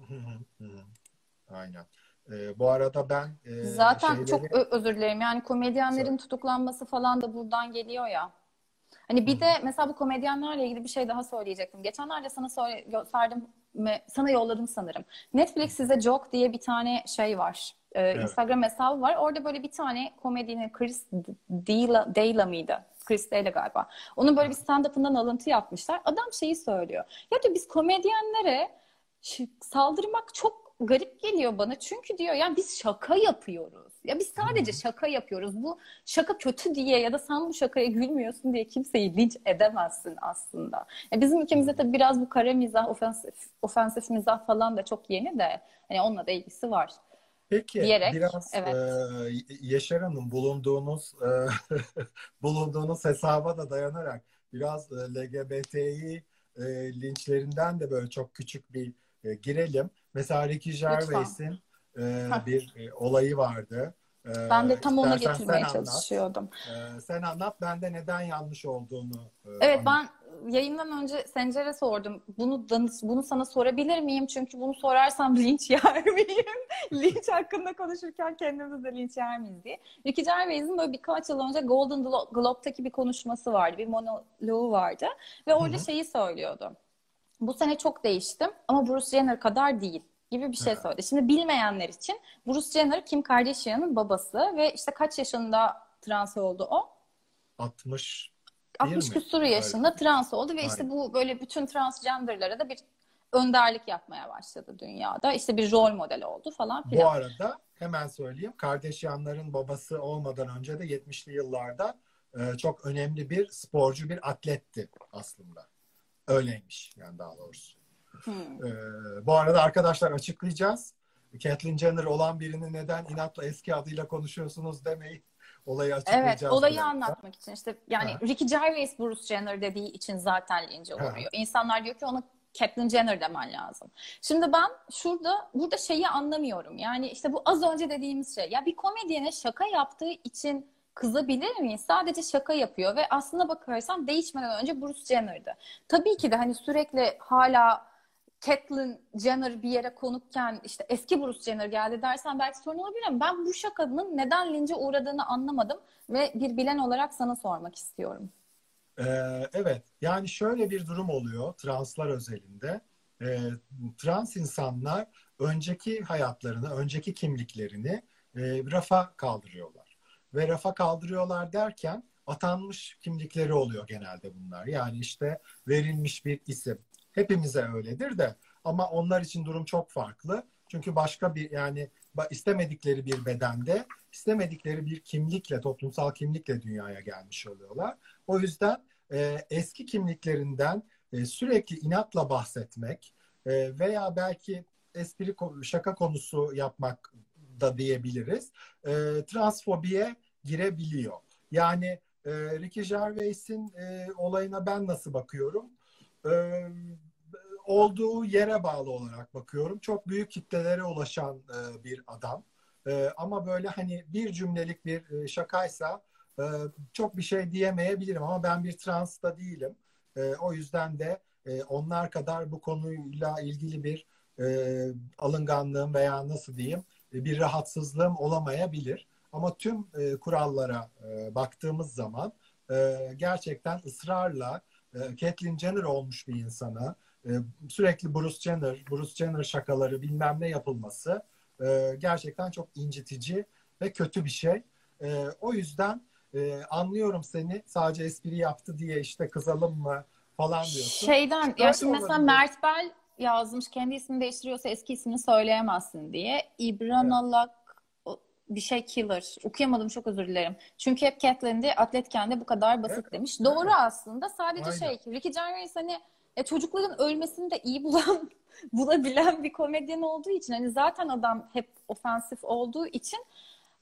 Aynen. E, bu arada ben e, Zaten şeyleri- çok özür dilerim. Yani komedyenlerin tutuklanması falan da buradan geliyor ya. Hani bir de mesela bu komedyenlerle ilgili bir şey daha söyleyecektim. Geçenlerde sana gösterdim? Sana yolladım sanırım. Netflix size Joke diye bir tane şey var. Ee, Instagram hesabı var. Orada böyle bir tane komedinin Chris D'Elia, D'Elia mıydı? Chris D'Elia galiba. Onun böyle bir stand-up'ından alıntı yapmışlar. Adam şeyi söylüyor. Ya diyor biz komedyenlere saldırmak çok garip geliyor bana. Çünkü diyor yani biz şaka yapıyoruz. Ya biz sadece şaka yapıyoruz. Bu şaka kötü diye ya da sen bu şakaya gülmüyorsun diye kimseyi linç edemezsin aslında. Ya bizim ülkemizde tabii biraz bu kara mizah, ofensif, ofensif mizah falan da çok yeni de hani onunla da ilgisi var. Peki diyerek, biraz evet. e, Yaşar Hanım bulunduğunuz e, bulunduğunuz hesaba da dayanarak biraz e, LGBTİ e, linçlerinden de böyle çok küçük bir e, girelim. Mesela Ricky Gervais'in e, bir e, olayı vardı. E, Ben de tam onu getirmeye sen anlat. çalışıyordum. E, sen anlat ben de neden yanlış olduğunu e, Evet anlat. ben yayından önce Sencer'e sordum. Bunu bunu sana sorabilir miyim? Çünkü bunu sorarsam linç yer miyim? linç hakkında konuşurken kendimiz de linç yer miyiz diye. Ricky Gervais'in böyle birkaç yıl önce Golden Glo- Globe'daki bir konuşması vardı. Bir monoloğu vardı. Ve orada Hı hı. şeyi söylüyordu. Bu sene çok değiştim ama Bruce Jenner kadar değil gibi bir şey söyledi. Şimdi bilmeyenler için Bruce Jenner Kim Kardashian'ın babası ve işte kaç yaşında trans oldu o? 60 60 Değil mi? küsur yaşında trans oldu ve Aynen. işte bu böyle bütün transgenderlara da bir önderlik yapmaya başladı dünyada. İşte bir rol model oldu falan Bu filan. arada hemen söyleyeyim. Kardashianların babası olmadan önce de 70'li yıllarda e, çok önemli bir sporcu, bir atletti aslında. Öyleymiş yani daha doğrusu. Hmm. E, bu arada arkadaşlar açıklayacağız. Caitlyn Jenner olan birini neden inatla eski adıyla konuşuyorsunuz demeyin. Olayı açıklayacağız. Evet, olayı birazdan. anlatmak için işte yani Ha. Ricky Gervais Bruce Jenner dediği için zaten lince Ha. uğruyor. İnsanlar diyor ki ona Caitlyn Jenner demen lazım. Şimdi ben şurada burada şeyi anlamıyorum. Yani işte bu az önce dediğimiz şey. Ya bir komedyene şaka yaptığı için kızabilir miyiz? Sadece şaka yapıyor ve aslına bakarsan değişmeden önce Bruce Jenner'dı. Tabii ki de hani sürekli hala Caitlyn Jenner bir yere konukken işte eski Bruce Jenner geldi dersen belki sorun olabilir ama ben bu şakanın neden lince uğradığını anlamadım ve bir bilen olarak sana sormak istiyorum. Ee, evet, yani şöyle bir durum oluyor translar özelinde. Ee, trans insanlar önceki hayatlarını, önceki kimliklerini e, rafa kaldırıyorlar. Ve rafa kaldırıyorlar derken atanmış kimlikleri oluyor genelde bunlar. Yani işte verilmiş bir isim. Hepimize öyledir de ama onlar için durum çok farklı. Çünkü başka bir yani istemedikleri bir bedende, istemedikleri bir kimlikle, toplumsal kimlikle dünyaya gelmiş oluyorlar. O yüzden e, eski kimliklerinden e, sürekli inatla bahsetmek e, veya belki espri şaka konusu yapmak da diyebiliriz. E, transfobiye girebiliyor. Yani e, Ricky Gervais'in e, olayına ben nasıl bakıyorum? E, olduğu yere bağlı olarak bakıyorum. Çok büyük kitlelere ulaşan e, bir adam. E, ama böyle hani bir cümlelik bir e, şakaysa e, çok bir şey diyemeyebilirim ama ben bir trans da değilim. E, o yüzden de e, onlar kadar bu konuyla ilgili bir e, alınganlığım veya nasıl diyeyim e, bir rahatsızlığım olamayabilir. Ama tüm e, kurallara e, baktığımız zaman e, gerçekten ısrarla e, Caitlyn Jenner olmuş bir insana e, sürekli Bruce Jenner, Bruce Jenner şakaları bilmem ne yapılması e, gerçekten çok incitici ve kötü bir şey. E, o yüzden e, anlıyorum seni sadece espri yaptı diye işte kızalım mı falan diyorsun. Şeyden ya şimdi mesela. Mert Bel yazmış kendi ismini değiştiriyorsa eski ismini söyleyemezsin diye. İbran Evet. Bir şey killer. Okuyamadım çok özür dilerim. Çünkü hep Catelyn'de atletken de bu kadar basit Evet. demiş. Doğru Evet. aslında. Sadece Aynen. şey Ricky Gervais hani e, çocukların ölmesini de iyi bulan bulabilen bir komedyen olduğu için hani zaten adam hep ofensif olduğu için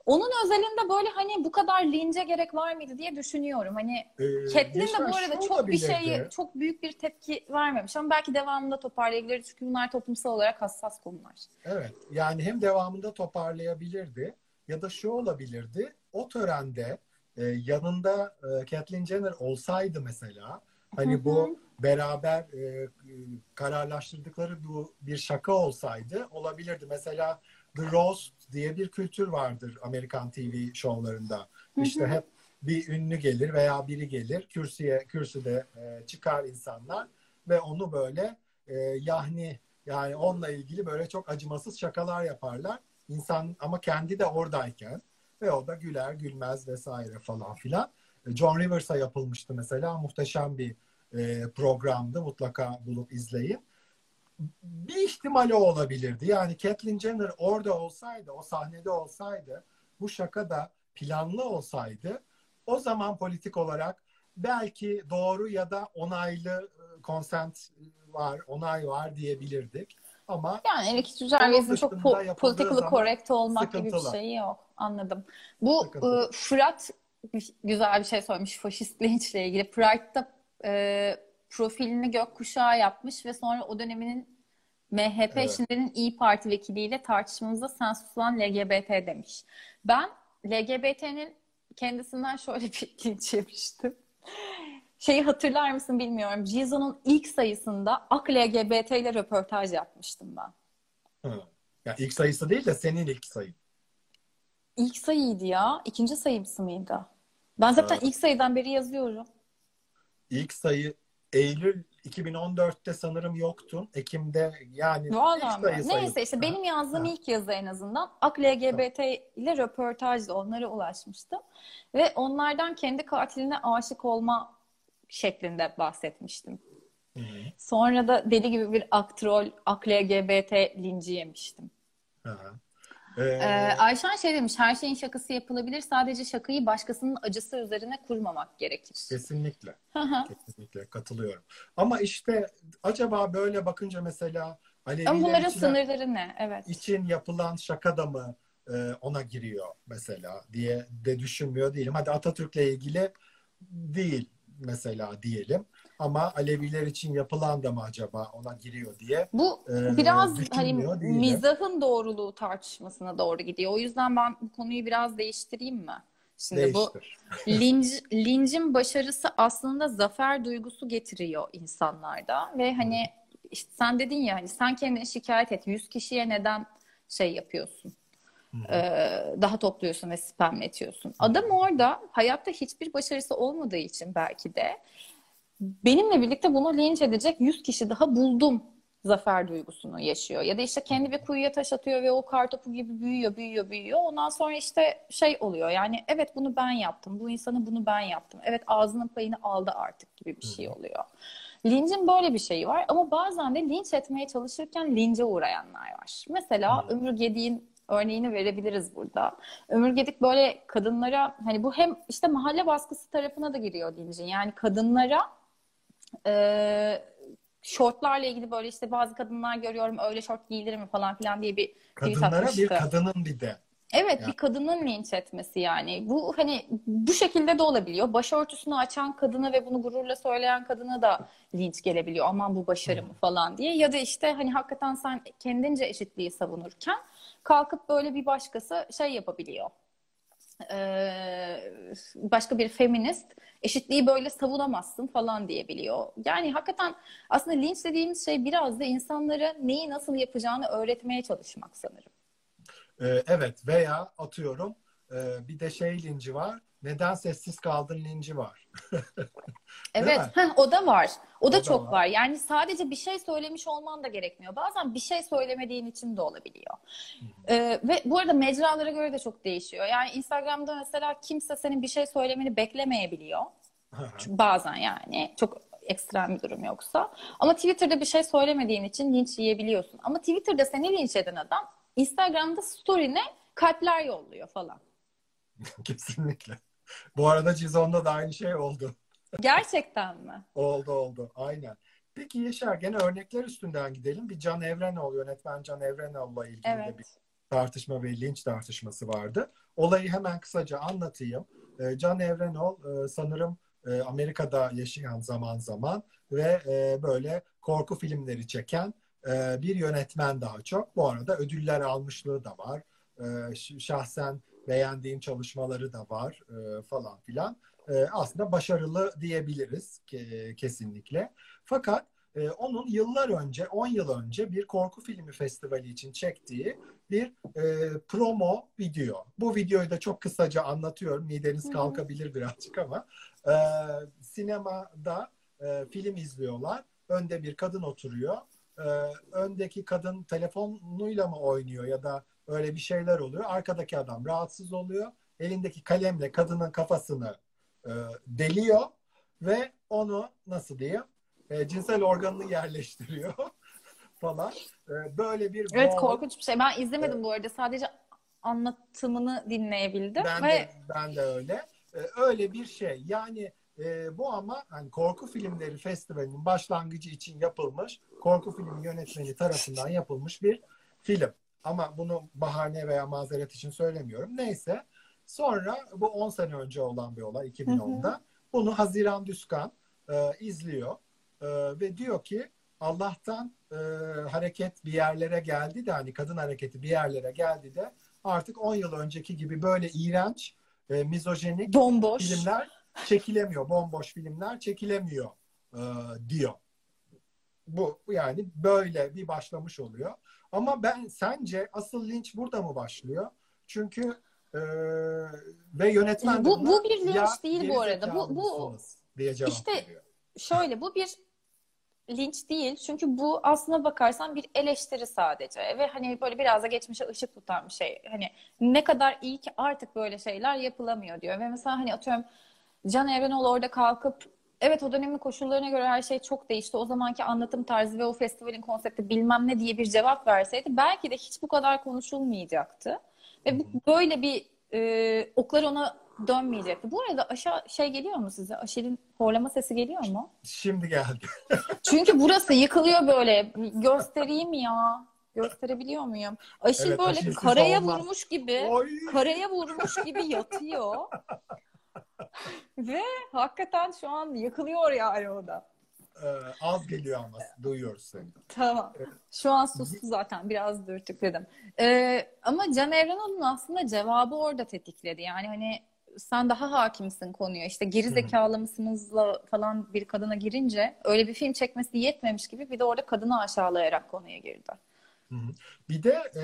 onun özelinde böyle hani bu kadar lince gerek var mıydı diye düşünüyorum. Hani Ee, Catelyn de bu arada çok bir şeyi çok büyük bir tepki vermemiş ama belki devamında toparlayabilir çünkü bunlar toplumsal olarak hassas konular. Evet. Yani hem devamında toparlayabilirdi ya da şu olabilirdi. O törende e, yanında e, Catelyn Jenner olsaydı mesela hani bu beraber e, kararlaştırdıkları bu bir şaka olsaydı olabilirdi. Mesela The Roast diye bir kültür vardır Amerikan TV şovlarında. İşte hep bir ünlü gelir veya biri gelir kürsüye kürsüde e, çıkar insanlar ve onu böyle e, yahni yani onunla ilgili böyle çok acımasız şakalar yaparlar. İnsan ama kendi de oradayken ve o da güler gülmez vesaire falan filan. E, John Rivers'a yapılmıştı mesela muhteşem bir e, programdı mutlaka bulup izleyin. Bir ihtimali olabilirdi. Yani Catelyn Jenner orada olsaydı, o sahnede olsaydı, bu şaka da planlı olsaydı o zaman politik olarak belki doğru ya da onaylı e, consent var, onay var diyebilirdik. Ama Yani Gervais'in Onun çok po- zaman correct olmak gibi bir şeyi yok. Anladım. Bu Sıkıntılı. e, Fırat güzel bir şey söylemiş faşist linçle ilgili. Pride'da e, profilini gökkuşağı yapmış ve sonra o döneminin MHP Evet. şimdinin İyi Parti vekiliyle tartışmamızda sen susulan LGBT demiş. Ben LGBT'nin kendisinden şöyle bir linç yemiştim. Şeyi hatırlar mısın bilmiyorum. Jizo'nun ilk sayısında AK LGBT ile röportaj yapmıştım ben. Hı. Ya ilk sayısı değil de senin ilk sayın. İlk sayıydı ya. İkinci sayısı mıydı? Ben zaten Evet. ilk sayıdan beri yazıyorum. İlk sayı Eylül 2014'te sanırım yoktun. Ekim'de yani Vallahi ilk sayı Neyse işte benim yazdığım Ha. ilk yazı en azından AK LGBT ile röportajla onlara ulaşmıştım. Ve onlardan kendi katiline aşık olma şeklinde bahsetmiştim. Hı hı. Sonra da deli gibi bir aktrol AK LGBT linci yemiştim. Hı hı. Ee, Ee, Ayşen şey demiş, her şeyin şakası yapılabilir. Sadece şakayı başkasının acısı üzerine kurmamak gerekir. kesinlikle. Kesinlikle katılıyorum. Ama işte acaba böyle bakınca mesela Aleviler Ama bunların için, sınırları ne? Evet. için yapılan şaka da mı e, ona giriyor mesela diye de düşünmüyor değilim. Hadi Atatürk'le ilgili değil mesela diyelim. Ama Aleviler için yapılan da mı acaba ona giriyor diye Bu Ee, biraz hani değilim. mizahın doğruluğu tartışmasına doğru gidiyor. O yüzden ben bu konuyu biraz değiştireyim mi? Şimdi bu değiştir. linç, lincin başarısı aslında zafer duygusu getiriyor insanlarda ve hani işte sen dedin ya hani sen kendini şikayet et. 100 kişiye neden şey yapıyorsun? Daha topluyorsun ve spamletiyorsun. Adam orada hayatta hiçbir başarısı olmadığı için belki de benimle birlikte bunu linç edecek 100 kişi daha buldum zafer duygusunu yaşıyor. Ya da işte kendi bir kuyuya taş atıyor ve o kartopu gibi büyüyor, büyüyor, büyüyor. Ondan sonra işte şey oluyor yani evet bunu ben yaptım, bu insanı bunu ben yaptım. Evet ağzının payını aldı artık gibi bir şey oluyor. Lincin böyle bir şeyi var ama bazen de linç etmeye çalışırken lince uğrayanlar var. Mesela Ömür Gedik'in örneğini verebiliriz burada. Ömür Gedik böyle kadınlara hani bu hem işte mahalle baskısı tarafına da giriyor lincin. Yani kadınlara e, şortlarla ilgili böyle işte bazı kadınlar görüyorum öyle şort giyilir mi falan filan diye bir Kadınlara bir kadının bir de. Evet Ya. bir kadının linç etmesi yani. Bu hani bu şekilde de olabiliyor. Başörtüsünü açan kadına ve bunu gururla söyleyen kadına da linç gelebiliyor. Aman bu başarı mı falan diye. Ya da işte hani hakikaten sen kendince eşitliği savunurken kalkıp böyle bir başkası şey yapabiliyor. Ee, başka bir feminist eşitliği böyle savunamazsın falan diyebiliyor. Yani hakikaten aslında linç dediğimiz şey biraz da insanlara neyi nasıl yapacağını öğretmeye çalışmak sanırım. Ee, evet veya atıyorum e, bir de şey linci var. Neden sessiz kaldın linci var. Evet, heh, o da var. O da O da çok var. var. Yani sadece bir şey söylemiş olman da gerekmiyor. Bazen bir şey söylemediğin için de olabiliyor. Ee, ve bu arada mecralara göre de çok değişiyor. Yani Instagram'da mesela kimse senin bir şey söylemeni beklemeyebiliyor. Çünkü bazen yani çok ekstrem bir durum yoksa. Ama Twitter'da bir şey söylemediğin için linç yiyebiliyorsun. Ama Twitter'da seni linç eden adam Instagram'da story'ne kalpler yolluyor falan. Kesinlikle. Bu arada Cizon'da da aynı şey oldu. Gerçekten mi? Oldu oldu. Aynen. Peki Yaşar gene örnekler üstünden gidelim. Bir Can Evrenol, yönetmen Can Evrenol'la ilgili de bir Evet. tartışma ve linç tartışması vardı. Olayı hemen kısaca anlatayım. Ee, Can Evrenol e, sanırım e, Amerika'da yaşayan zaman zaman ve e, böyle korku filmleri çeken bir yönetmen daha çok. Bu arada ödüller almışlığı da var. Şahsen beğendiğim çalışmaları da var e, falan filan. E, Aslında başarılı diyebiliriz ke- kesinlikle. Fakat e, onun yıllar önce, 10 yıl önce bir korku filmi festivali için çektiği bir e, promo video. Bu videoyu da çok kısaca anlatıyorum. Mideniz kalkabilir birazcık ama e, sinemada e, film izliyorlar. Önde bir kadın oturuyor. E, öndeki kadın telefonuyla mı oynuyor ya da öyle bir şeyler oluyor. Arkadaki adam rahatsız oluyor. Elindeki kalemle kadının kafasını e, deliyor ve onu nasıl diyeyim e, cinsel organını yerleştiriyor falan. E, böyle bir Evet boğ- korkunç bir şey. Ben izlemedim bu arada. Sadece anlatımını dinleyebildim Ben ve de ben de öyle. Ee, öyle bir şey. Yani e, bu ama hani korku filmleri festivalinin başlangıcı için yapılmış, korku filmi yönetmeni tarafından yapılmış bir film. Ama bunu bahane veya mazeret için söylemiyorum. Neyse. Sonra bu 10 sene önce olan bir olay 2010'da. Bunu Haziran Düzkan e, izliyor E, ve diyor ki Allah'tan e, hareket bir yerlere geldi de hani kadın hareketi bir yerlere geldi de artık 10 yıl önceki gibi böyle iğrenç, e, mizojenik bomboş. filmler çekilemiyor. Bomboş filmler çekilemiyor e, diyor. Bu yani böyle bir başlamış oluyor. Ama ben sence asıl linç burada mı başlıyor? Çünkü e, ve yönetmen Bu- bu bir linç "Ya değil bu arada. Bu- bu- gerizekalı mısınız?" diye cevap İşte- veriyor. Şöyle bu bir linç değil. Çünkü bu aslına bakarsan bir eleştiri sadece. Ve hani böyle biraz da geçmişe ışık tutan bir şey. Hani ne kadar iyi ki artık böyle şeyler yapılamıyor diyor. Ve mesela hani atıyorum Can Evrenoğlu orada kalkıp evet o dönemin koşullarına göre her şey çok değişti. O zamanki anlatım tarzı ve o festivalin konsepti bilmem ne diye bir cevap verseydi belki de hiç bu kadar konuşulmayacaktı. Ve bu böyle bir e, oklar ona dönmeyecekti. Bu arada aşağı şey geliyor mu size? Aşil'in horlama sesi geliyor mu? Şimdi geldi. Çünkü burası yıkılıyor böyle. Göstereyim ya. Gösterebiliyor muyum? Aşil Evet, böyle Aşil'siz karaya vurmuş gibi, Oy! karaya vurmuş gibi yatıyor. Ve hakikaten şu an yıkılıyor yani o da. Ee, az geliyor ama duyuyoruz seni. Tamam. Şu an sustu zaten. Biraz dürtükledim. Ee, ama Can Evrenoğlu'nun aslında cevabı orada tetikledi. Yani hani sen daha hakimsin konuya. İşte geri zekalı mısınızla falan bir kadına girince öyle bir film çekmesi yetmemiş gibi bir de orada kadını aşağılayarak konuya girdi. Bir de e,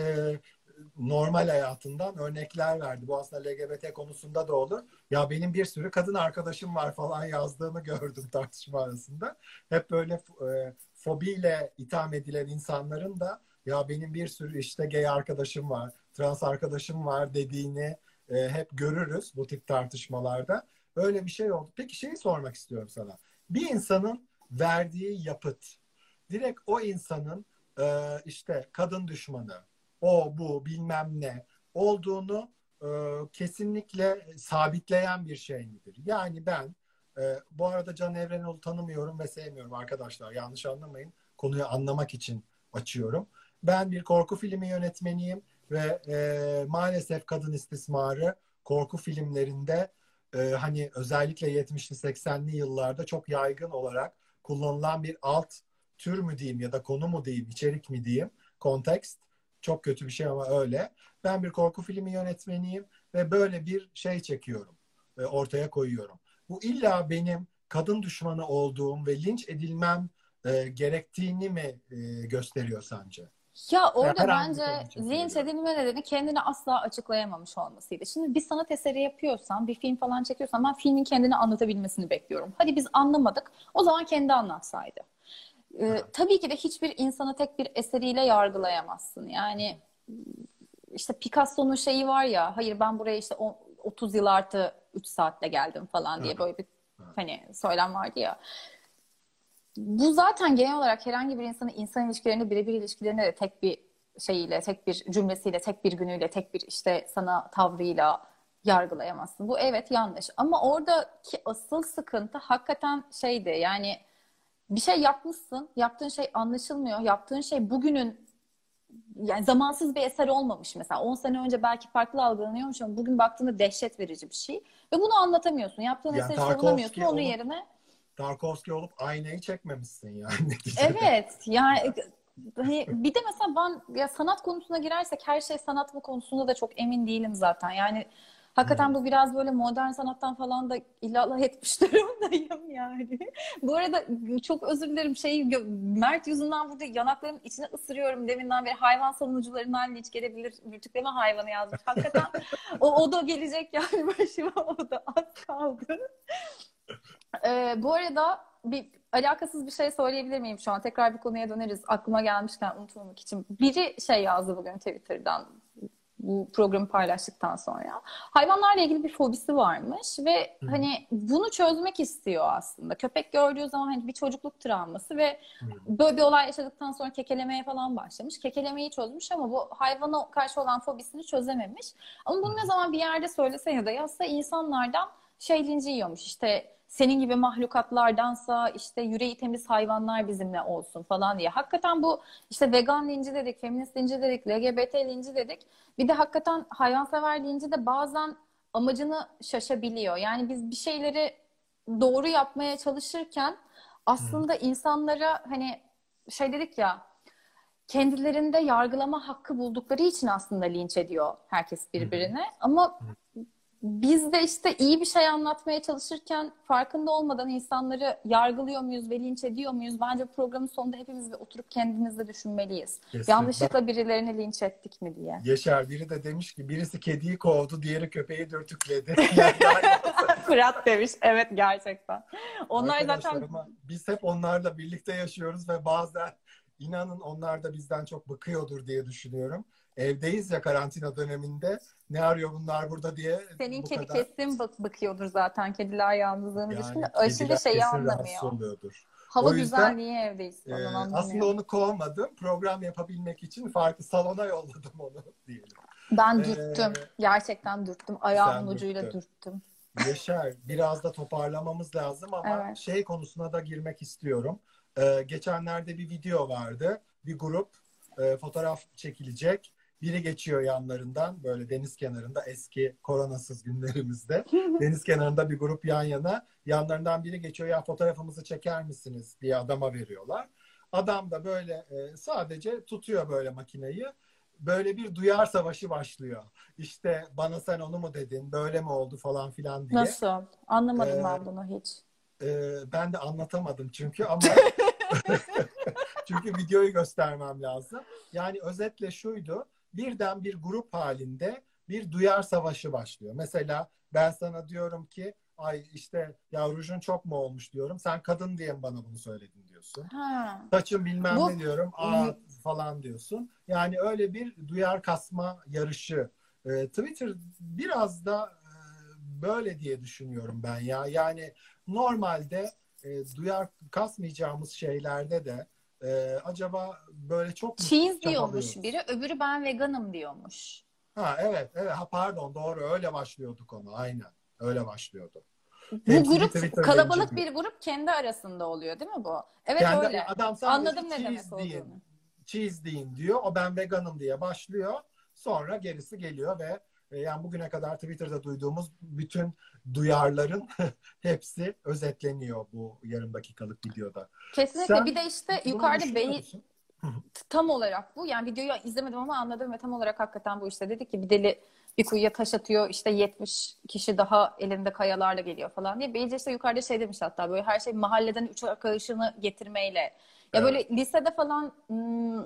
normal hayatından örnekler verdi. Bu aslında LGBT konusunda da olur. Ya benim bir sürü kadın arkadaşım var falan yazdığını gördüm tartışma arasında. Hep böyle e, fobiyle itham edilen insanların da ya benim bir sürü işte gay arkadaşım var, trans arkadaşım var dediğini e, hep görürüz bu tip tartışmalarda. Öyle bir şey oldu. Peki şeyi sormak istiyorum sana. Bir insanın verdiği yapıt direkt o insanın e, işte kadın düşmanı, o bu bilmem ne olduğunu e, kesinlikle sabitleyen bir şey midir? Yani ben e, bu arada Can Evrenol'u tanımıyorum ve sevmiyorum arkadaşlar. Yanlış anlamayın. Konuyu anlamak için açıyorum. Ben bir korku filmi yönetmeniyim ve e, maalesef kadın istismarı korku filmlerinde e, hani özellikle 70'li 80'li yıllarda çok yaygın olarak kullanılan bir alt tür mü diyeyim ya da konu mu diyeyim, içerik mi diyeyim, kontekst. Çok kötü bir şey ama öyle. Ben bir korku filmi yönetmeniyim ve böyle bir şey çekiyorum, e, ortaya koyuyorum. Bu illa benim kadın düşmanı olduğum ve linç edilmem e, gerektiğini mi e, gösteriyor sence? Ya orada bir bence linç edilme nedeni kendini asla açıklayamamış olmasıydı. Şimdi bir sanat eseri yapıyorsan, bir film falan çekiyorsan ben filmin kendini anlatabilmesini bekliyorum. Hadi biz anlamadık, o zaman kendi anlatsaydı. Evet. tabii ki de hiçbir insanı tek bir eseriyle yargılayamazsın. Yani işte Picasso'nun şeyi var ya, hayır ben buraya işte o- 30 yıl artı 3 saatte geldim falan diye böyle bir hani söylem vardı ya. Bu zaten genel olarak herhangi bir insanın insan ilişkilerinde, birebir ilişkilerinde de tek bir şeyiyle, tek bir cümlesiyle, tek bir günüyle, tek bir işte sana tavrıyla yargılayamazsın. Bu evet yanlış. Ama oradaki asıl sıkıntı hakikaten şeydi yani bir şey yapmışsın, yaptığın şey anlaşılmıyor, yaptığın şey bugünün yani zamansız bir eser olmamış mesela. 10 sene önce belki farklı algılanıyormuş ama bugün baktığında dehşet verici bir şey. Ve bunu anlatamıyorsun. Yaptığın Yani eseri savunamıyorsun. Onun onu- yerine Tarkovski olup aynayı çekmemişsin yani. Evet yani hani bir de mesela ben ya sanat konusuna girersek her şey sanat mı konusunda da çok emin değilim zaten. Yani hakikaten bu biraz böyle modern sanattan falan da illallah etmiş durumdayım yani. Bu arada çok özür dilerim şey Mert yüzünden burada yanaklarımın içine ısırıyorum deminden beri hayvan savunucularından linç gelebilir rütükleme hayvanı yazmış. Hakikaten o, o da gelecek yani başıma o da az kaldı. Ee, bu arada bir alakasız bir şey söyleyebilir miyim şu an? Tekrar bir konuya döneriz. Aklıma gelmişken unutmamak için. Biri şey yazdı bugün Twitter'dan bu programı paylaştıktan sonra. Hayvanlarla ilgili bir fobisi varmış ve Hı. hani bunu çözmek istiyor aslında. Köpek gördüğü zaman hani bir çocukluk travması ve Hı. böyle bir olay yaşadıktan sonra kekelemeye falan başlamış. Kekelemeyi çözmüş ama bu hayvana karşı olan fobisini çözememiş. Ama bunu ne zaman bir yerde söylese ya da yazsa insanlardan şey linci yiyormuş. İşte senin gibi mahlukatlardansa işte yüreği temiz hayvanlar bizimle olsun falan diye. Hakikaten bu işte vegan linci dedik, feminist linci dedik, LGBT linci dedik. Bir de hakikaten hayvansever linci de bazen amacını şaşabiliyor. Yani biz bir şeyleri doğru yapmaya çalışırken aslında insanlara hani şey dedik ya kendilerinde yargılama hakkı buldukları için aslında linç ediyor herkes birbirini. Ama biz de işte iyi bir şey anlatmaya çalışırken farkında olmadan insanları yargılıyor muyuz ve linç ediyor muyuz? Bence programın sonunda hepimiz bir oturup kendimizle düşünmeliyiz. Kesin. Yanlışlıkla birilerini linç ettik mi diye. Yaşar biri de demiş ki birisi kediyi kovdu, diğeri köpeği dürtükledi. Fırat demiş. Evet gerçekten. Onlar zaten biz hep onlarla birlikte yaşıyoruz ve bazen inanın onlar da bizden çok bıkıyordur diye düşünüyorum. Evdeyiz ya karantina döneminde. Ne arıyor bunlar burada diye senin bu kedi kadar. kesin bak bakıyordur zaten. Kediler yalnızlığını Yani düşünüyor. Aşırı şeyi anlamıyor. Hava O yüzden, güzel niye evdeyiz Ee, anlamıyor. aslında onu kovmadım. Program yapabilmek için farklı salona yolladım onu diyelim. Ben Ee, dürttüm. Gerçekten dürttüm. Ayağımın ucuyla dürttün. dürttüm. Yaşar biraz da toparlamamız lazım ama Evet. şey konusuna da girmek istiyorum. Ee, geçenlerde bir video vardı. Bir grup e, fotoğraf çekilecek. Biri geçiyor yanlarından böyle deniz kenarında eski koronasız günlerimizde. deniz kenarında bir grup yan yana. Yanlarından biri geçiyor ya fotoğrafımızı çeker misiniz diye adama veriyorlar. Adam da böyle e, sadece tutuyor böyle makineyi. Böyle bir duyar savaşı başlıyor. İşte bana sen onu mu dedin, böyle mi oldu falan filan diye. Nasıl? Anlamadım Ee, ben bunu hiç. Ee, ben de anlatamadım çünkü ama çünkü videoyu göstermem lazım. Yani özetle şuydu. Birden bir grup halinde bir duyar savaşı başlıyor. Mesela ben sana diyorum ki ay işte ya rujun çok mu olmuş diyorum. Sen kadın diye mi bana bunu söyledin diyorsun. Ha. Saçın bilmem Bu- ne diyorum. Aa falan diyorsun. Yani öyle bir duyar kasma yarışı. Ee, Twitter biraz da e, böyle diye düşünüyorum ben ya. Yani normalde e, duyar kasmayacağımız şeylerde de e, acaba böyle çok mu Cheese diyormuş biri, öbürü ben veganım diyormuş. Ha evet evet ha pardon doğru öyle başlıyorduk onu aynen. Öyle başlıyordu. Bu Hepsi grup Twitter'da kalabalık bir grup kendi arasında oluyor değil mi bu? Evet Kendi- öyle. Adam Anladım ne demek deyin, olduğunu. cheese deyin diyor. O ben veganım diye başlıyor. Sonra gerisi geliyor ve yani bugüne kadar Twitter'da duyduğumuz bütün duyarların hepsi özetleniyor bu yarım dakikalık videoda. Kesinlikle. Sen bir de işte yukarıda beyin tam olarak bu. Yani videoyu izlemedim ama anladım ve tam olarak hakikaten bu işte. Dedi ki bir deli bir kuyuya taş atıyor işte 70 kişi daha elinde kayalarla geliyor falan diye. Beyce işte yukarıda şey demiş hatta böyle her şey mahalleden üç arkadaşını getirmeyle. Ya Evet. böyle lisede falan hmm,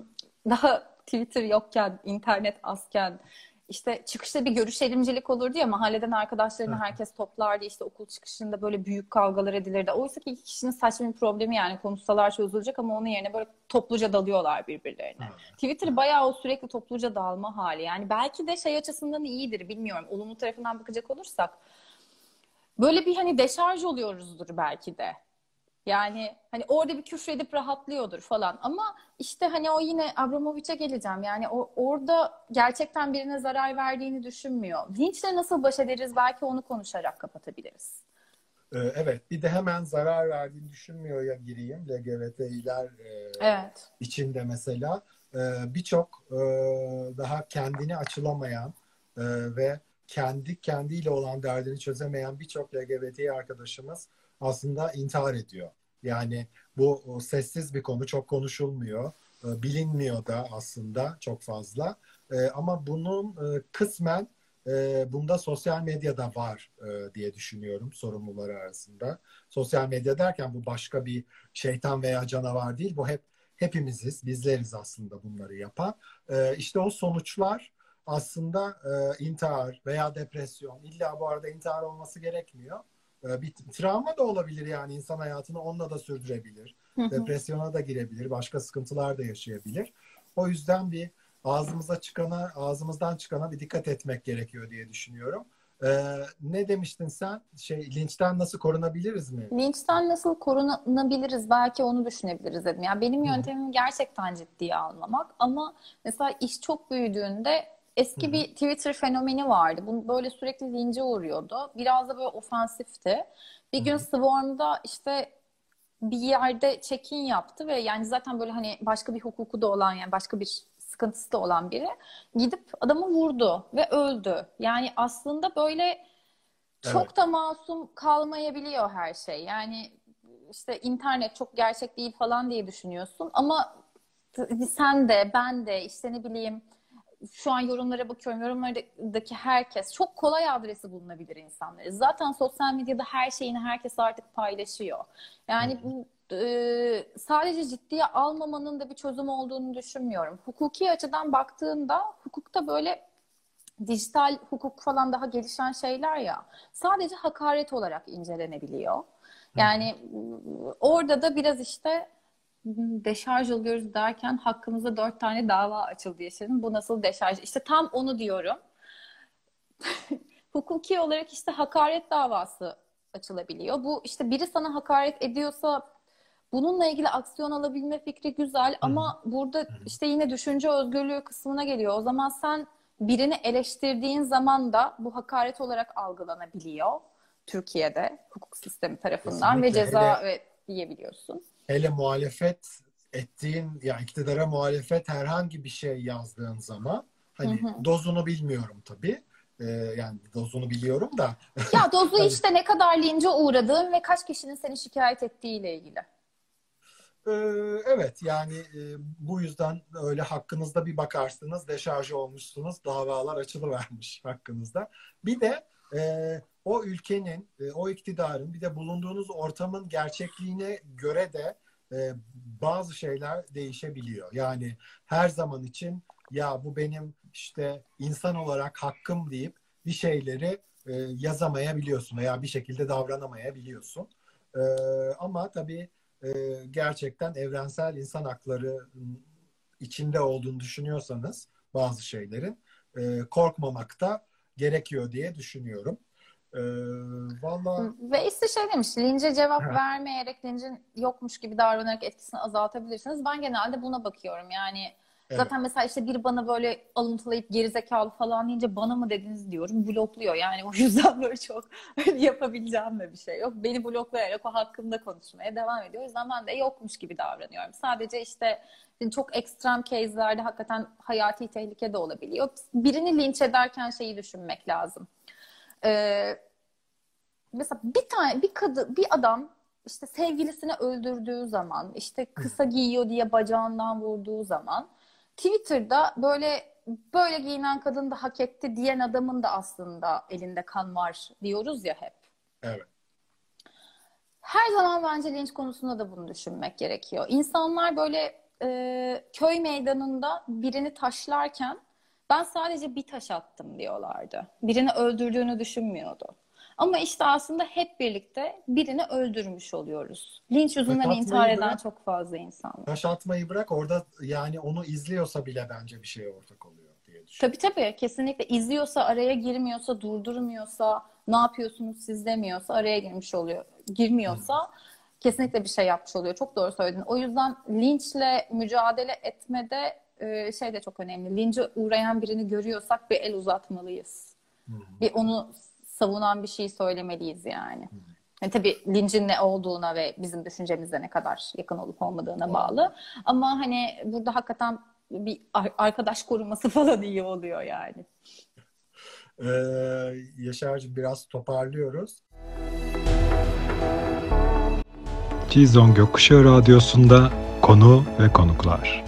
daha Twitter yokken, internet azken işte çıkışta bir görüşelimcilik olurdu ya mahalleden arkadaşlarını Evet. herkes toplardı işte okul çıkışında böyle büyük kavgalar edilirdi. Oysa ki iki kişinin saçma bir problemi yani konuşsalar çözülecek ama onun yerine böyle topluca dalıyorlar birbirlerine. Evet. Twitter bayağı o sürekli topluca dalma hali. Yani belki de şey açısından iyidir bilmiyorum. Olumlu tarafından bakacak olursak. Böyle bir hani deşarj oluyoruzdur belki de. Yani hani orada bir küfredip rahatlıyordur falan. Ama işte hani o yine Abramovich'e geleceğim. Yani o, orada gerçekten birine zarar verdiğini düşünmüyor. Linçle nasıl baş ederiz belki onu konuşarak kapatabiliriz. Ee, evet bir de hemen zarar verdiğini düşünmüyor ya gireyim LGBT'ler e, evet. içinde mesela e, birçok e, daha kendini açılamayan e, ve kendi kendiyle olan derdini çözemeyen birçok LGBT arkadaşımız aslında intihar ediyor. Yani bu sessiz bir konu çok konuşulmuyor. E, bilinmiyor da aslında çok fazla. E, ama bunun e, kısmen bunda sosyal medyada var diye düşünüyorum sorumluları arasında. Sosyal medya derken bu başka bir şeytan veya canavar değil. Bu hep hepimiziz, bizleriz aslında bunları yapan. İşte o sonuçlar aslında intihar veya depresyon. İlla bu arada intihar olması gerekmiyor bir travma da olabilir yani insan hayatını onunla da sürdürebilir. Depresyona da girebilir, başka sıkıntılar da yaşayabilir. O yüzden bir ağzımıza çıkana, ağzımızdan çıkana bir dikkat etmek gerekiyor diye düşünüyorum. Ee, ne demiştin sen? Şey linçten nasıl korunabiliriz mi? Linçten nasıl korunabiliriz? Belki onu düşünebiliriz dedim. Yani benim yöntemim gerçekten ciddiye almamak ama mesela iş çok büyüdüğünde Eski bir Twitter fenomeni vardı. Bu böyle sürekli lince uğruyordu. Biraz da böyle ofansifti. Bir gün Swarm'da işte bir yerde check-in yaptı ve yani zaten böyle hani başka bir hukuku da olan yani başka bir sıkıntısı da olan biri gidip adamı vurdu ve öldü. Yani aslında böyle çok evet. da masum kalmayabiliyor her şey. Yani işte internet çok gerçek değil falan diye düşünüyorsun ama sen de ben de işte ne bileyim şu an yorumlara bakıyorum. Yorumlardaki herkes çok kolay adresi bulunabilir insanları. Zaten sosyal medyada her şeyini herkes artık paylaşıyor. Yani bu e, sadece ciddiye almamanın da bir çözüm olduğunu düşünmüyorum. Hukuki açıdan baktığında hukukta böyle dijital hukuk falan daha gelişen şeyler ya sadece hakaret olarak incelenebiliyor. Yani orada da biraz işte deşarj oluyoruz derken hakkımızda dört tane dava açıldı yaşadım. Bu nasıl deşarj? İşte tam onu diyorum. Hukuki olarak işte hakaret davası açılabiliyor. Bu işte biri sana hakaret ediyorsa bununla ilgili aksiyon alabilme fikri güzel ama burada işte yine düşünce özgürlüğü kısmına geliyor. O zaman sen birini eleştirdiğin zaman da bu hakaret olarak algılanabiliyor Türkiye'de hukuk sistemi tarafından Kesinlikle. ve ceza Hele... diyebiliyorsun hele muhalefet ettiğin ya iktidara muhalefet herhangi bir şey yazdığın zaman hani hı hı. dozunu bilmiyorum tabii. Ee, yani dozunu biliyorum da. Ya dozu hani... işte ne kadar lince uğradığın ve kaç kişinin seni şikayet ettiğiyle ilgili. Ee, evet yani e, bu yüzden öyle hakkınızda bir bakarsınız deşarj olmuşsunuz davalar açılıvermiş hakkınızda. Bir de e, o ülkenin, e, o iktidarın bir de bulunduğunuz ortamın gerçekliğine göre de e, bazı şeyler değişebiliyor. Yani her zaman için ya bu benim işte insan olarak hakkım deyip bir şeyleri e, yazamayabiliyorsun veya bir şekilde davranamayabiliyorsun. Ama tabii gerçekten evrensel insan hakları içinde olduğunu düşünüyorsanız bazı şeylerin korkmamak da gerekiyor diye düşünüyorum. Ee, Valla... Ve işte şey demiş, lince cevap vermeyerek lincin yokmuş gibi davranarak etkisini azaltabilirsiniz. Ben genelde buna bakıyorum. Yani evet. zaten mesela işte bir bana böyle alıntılayıp gerizekalı falan deyince bana mı dediniz diyorum. Blokluyor. Yani o yüzden böyle çok yapabileceğim de bir şey yok. Beni bloklayarak o hakkında konuşmaya devam ediyor. O yüzden ben de yokmuş gibi davranıyorum. Sadece işte çok ekstrem case'lerde hakikaten hayati tehlike de olabiliyor. Birini linç ederken şeyi düşünmek lazım ee, mesela bir tane bir kadın bir adam işte sevgilisini öldürdüğü zaman işte kısa giyiyor diye bacağından vurduğu zaman Twitter'da böyle böyle giyinen kadın da hak etti diyen adamın da aslında elinde kan var diyoruz ya hep. Evet. Her zaman bence linç konusunda da bunu düşünmek gerekiyor. İnsanlar böyle e, köy meydanında birini taşlarken ben sadece bir taş attım diyorlardı. Birini öldürdüğünü düşünmüyordu. Ama işte aslında hep birlikte birini öldürmüş oluyoruz. Linç yüzünden intihar eden bırak, çok fazla insan var. Taş atmayı bırak orada yani onu izliyorsa bile bence bir şeye ortak oluyor diye düşünüyorum. Tabii tabii kesinlikle izliyorsa araya girmiyorsa durdurmuyorsa ne yapıyorsunuz siz demiyorsa araya girmiş oluyor. Girmiyorsa kesinlikle bir şey yapmış oluyor. Çok doğru söyledin. O yüzden linçle mücadele etmede e, şey de çok önemli. Lince uğrayan birini görüyorsak bir el uzatmalıyız. Bir onu savunan bir şey söylemeliyiz yani. Yani tabii lincin ne olduğuna ve bizim düşüncemizde ne kadar yakın olup olmadığına bağlı. Ama hani burada hakikaten bir ar- arkadaş koruması falan iyi oluyor yani. Ee, Yaşar'cığım biraz toparlıyoruz. Cizon Gökkuşağı Radyosu'nda konu ve konuklar.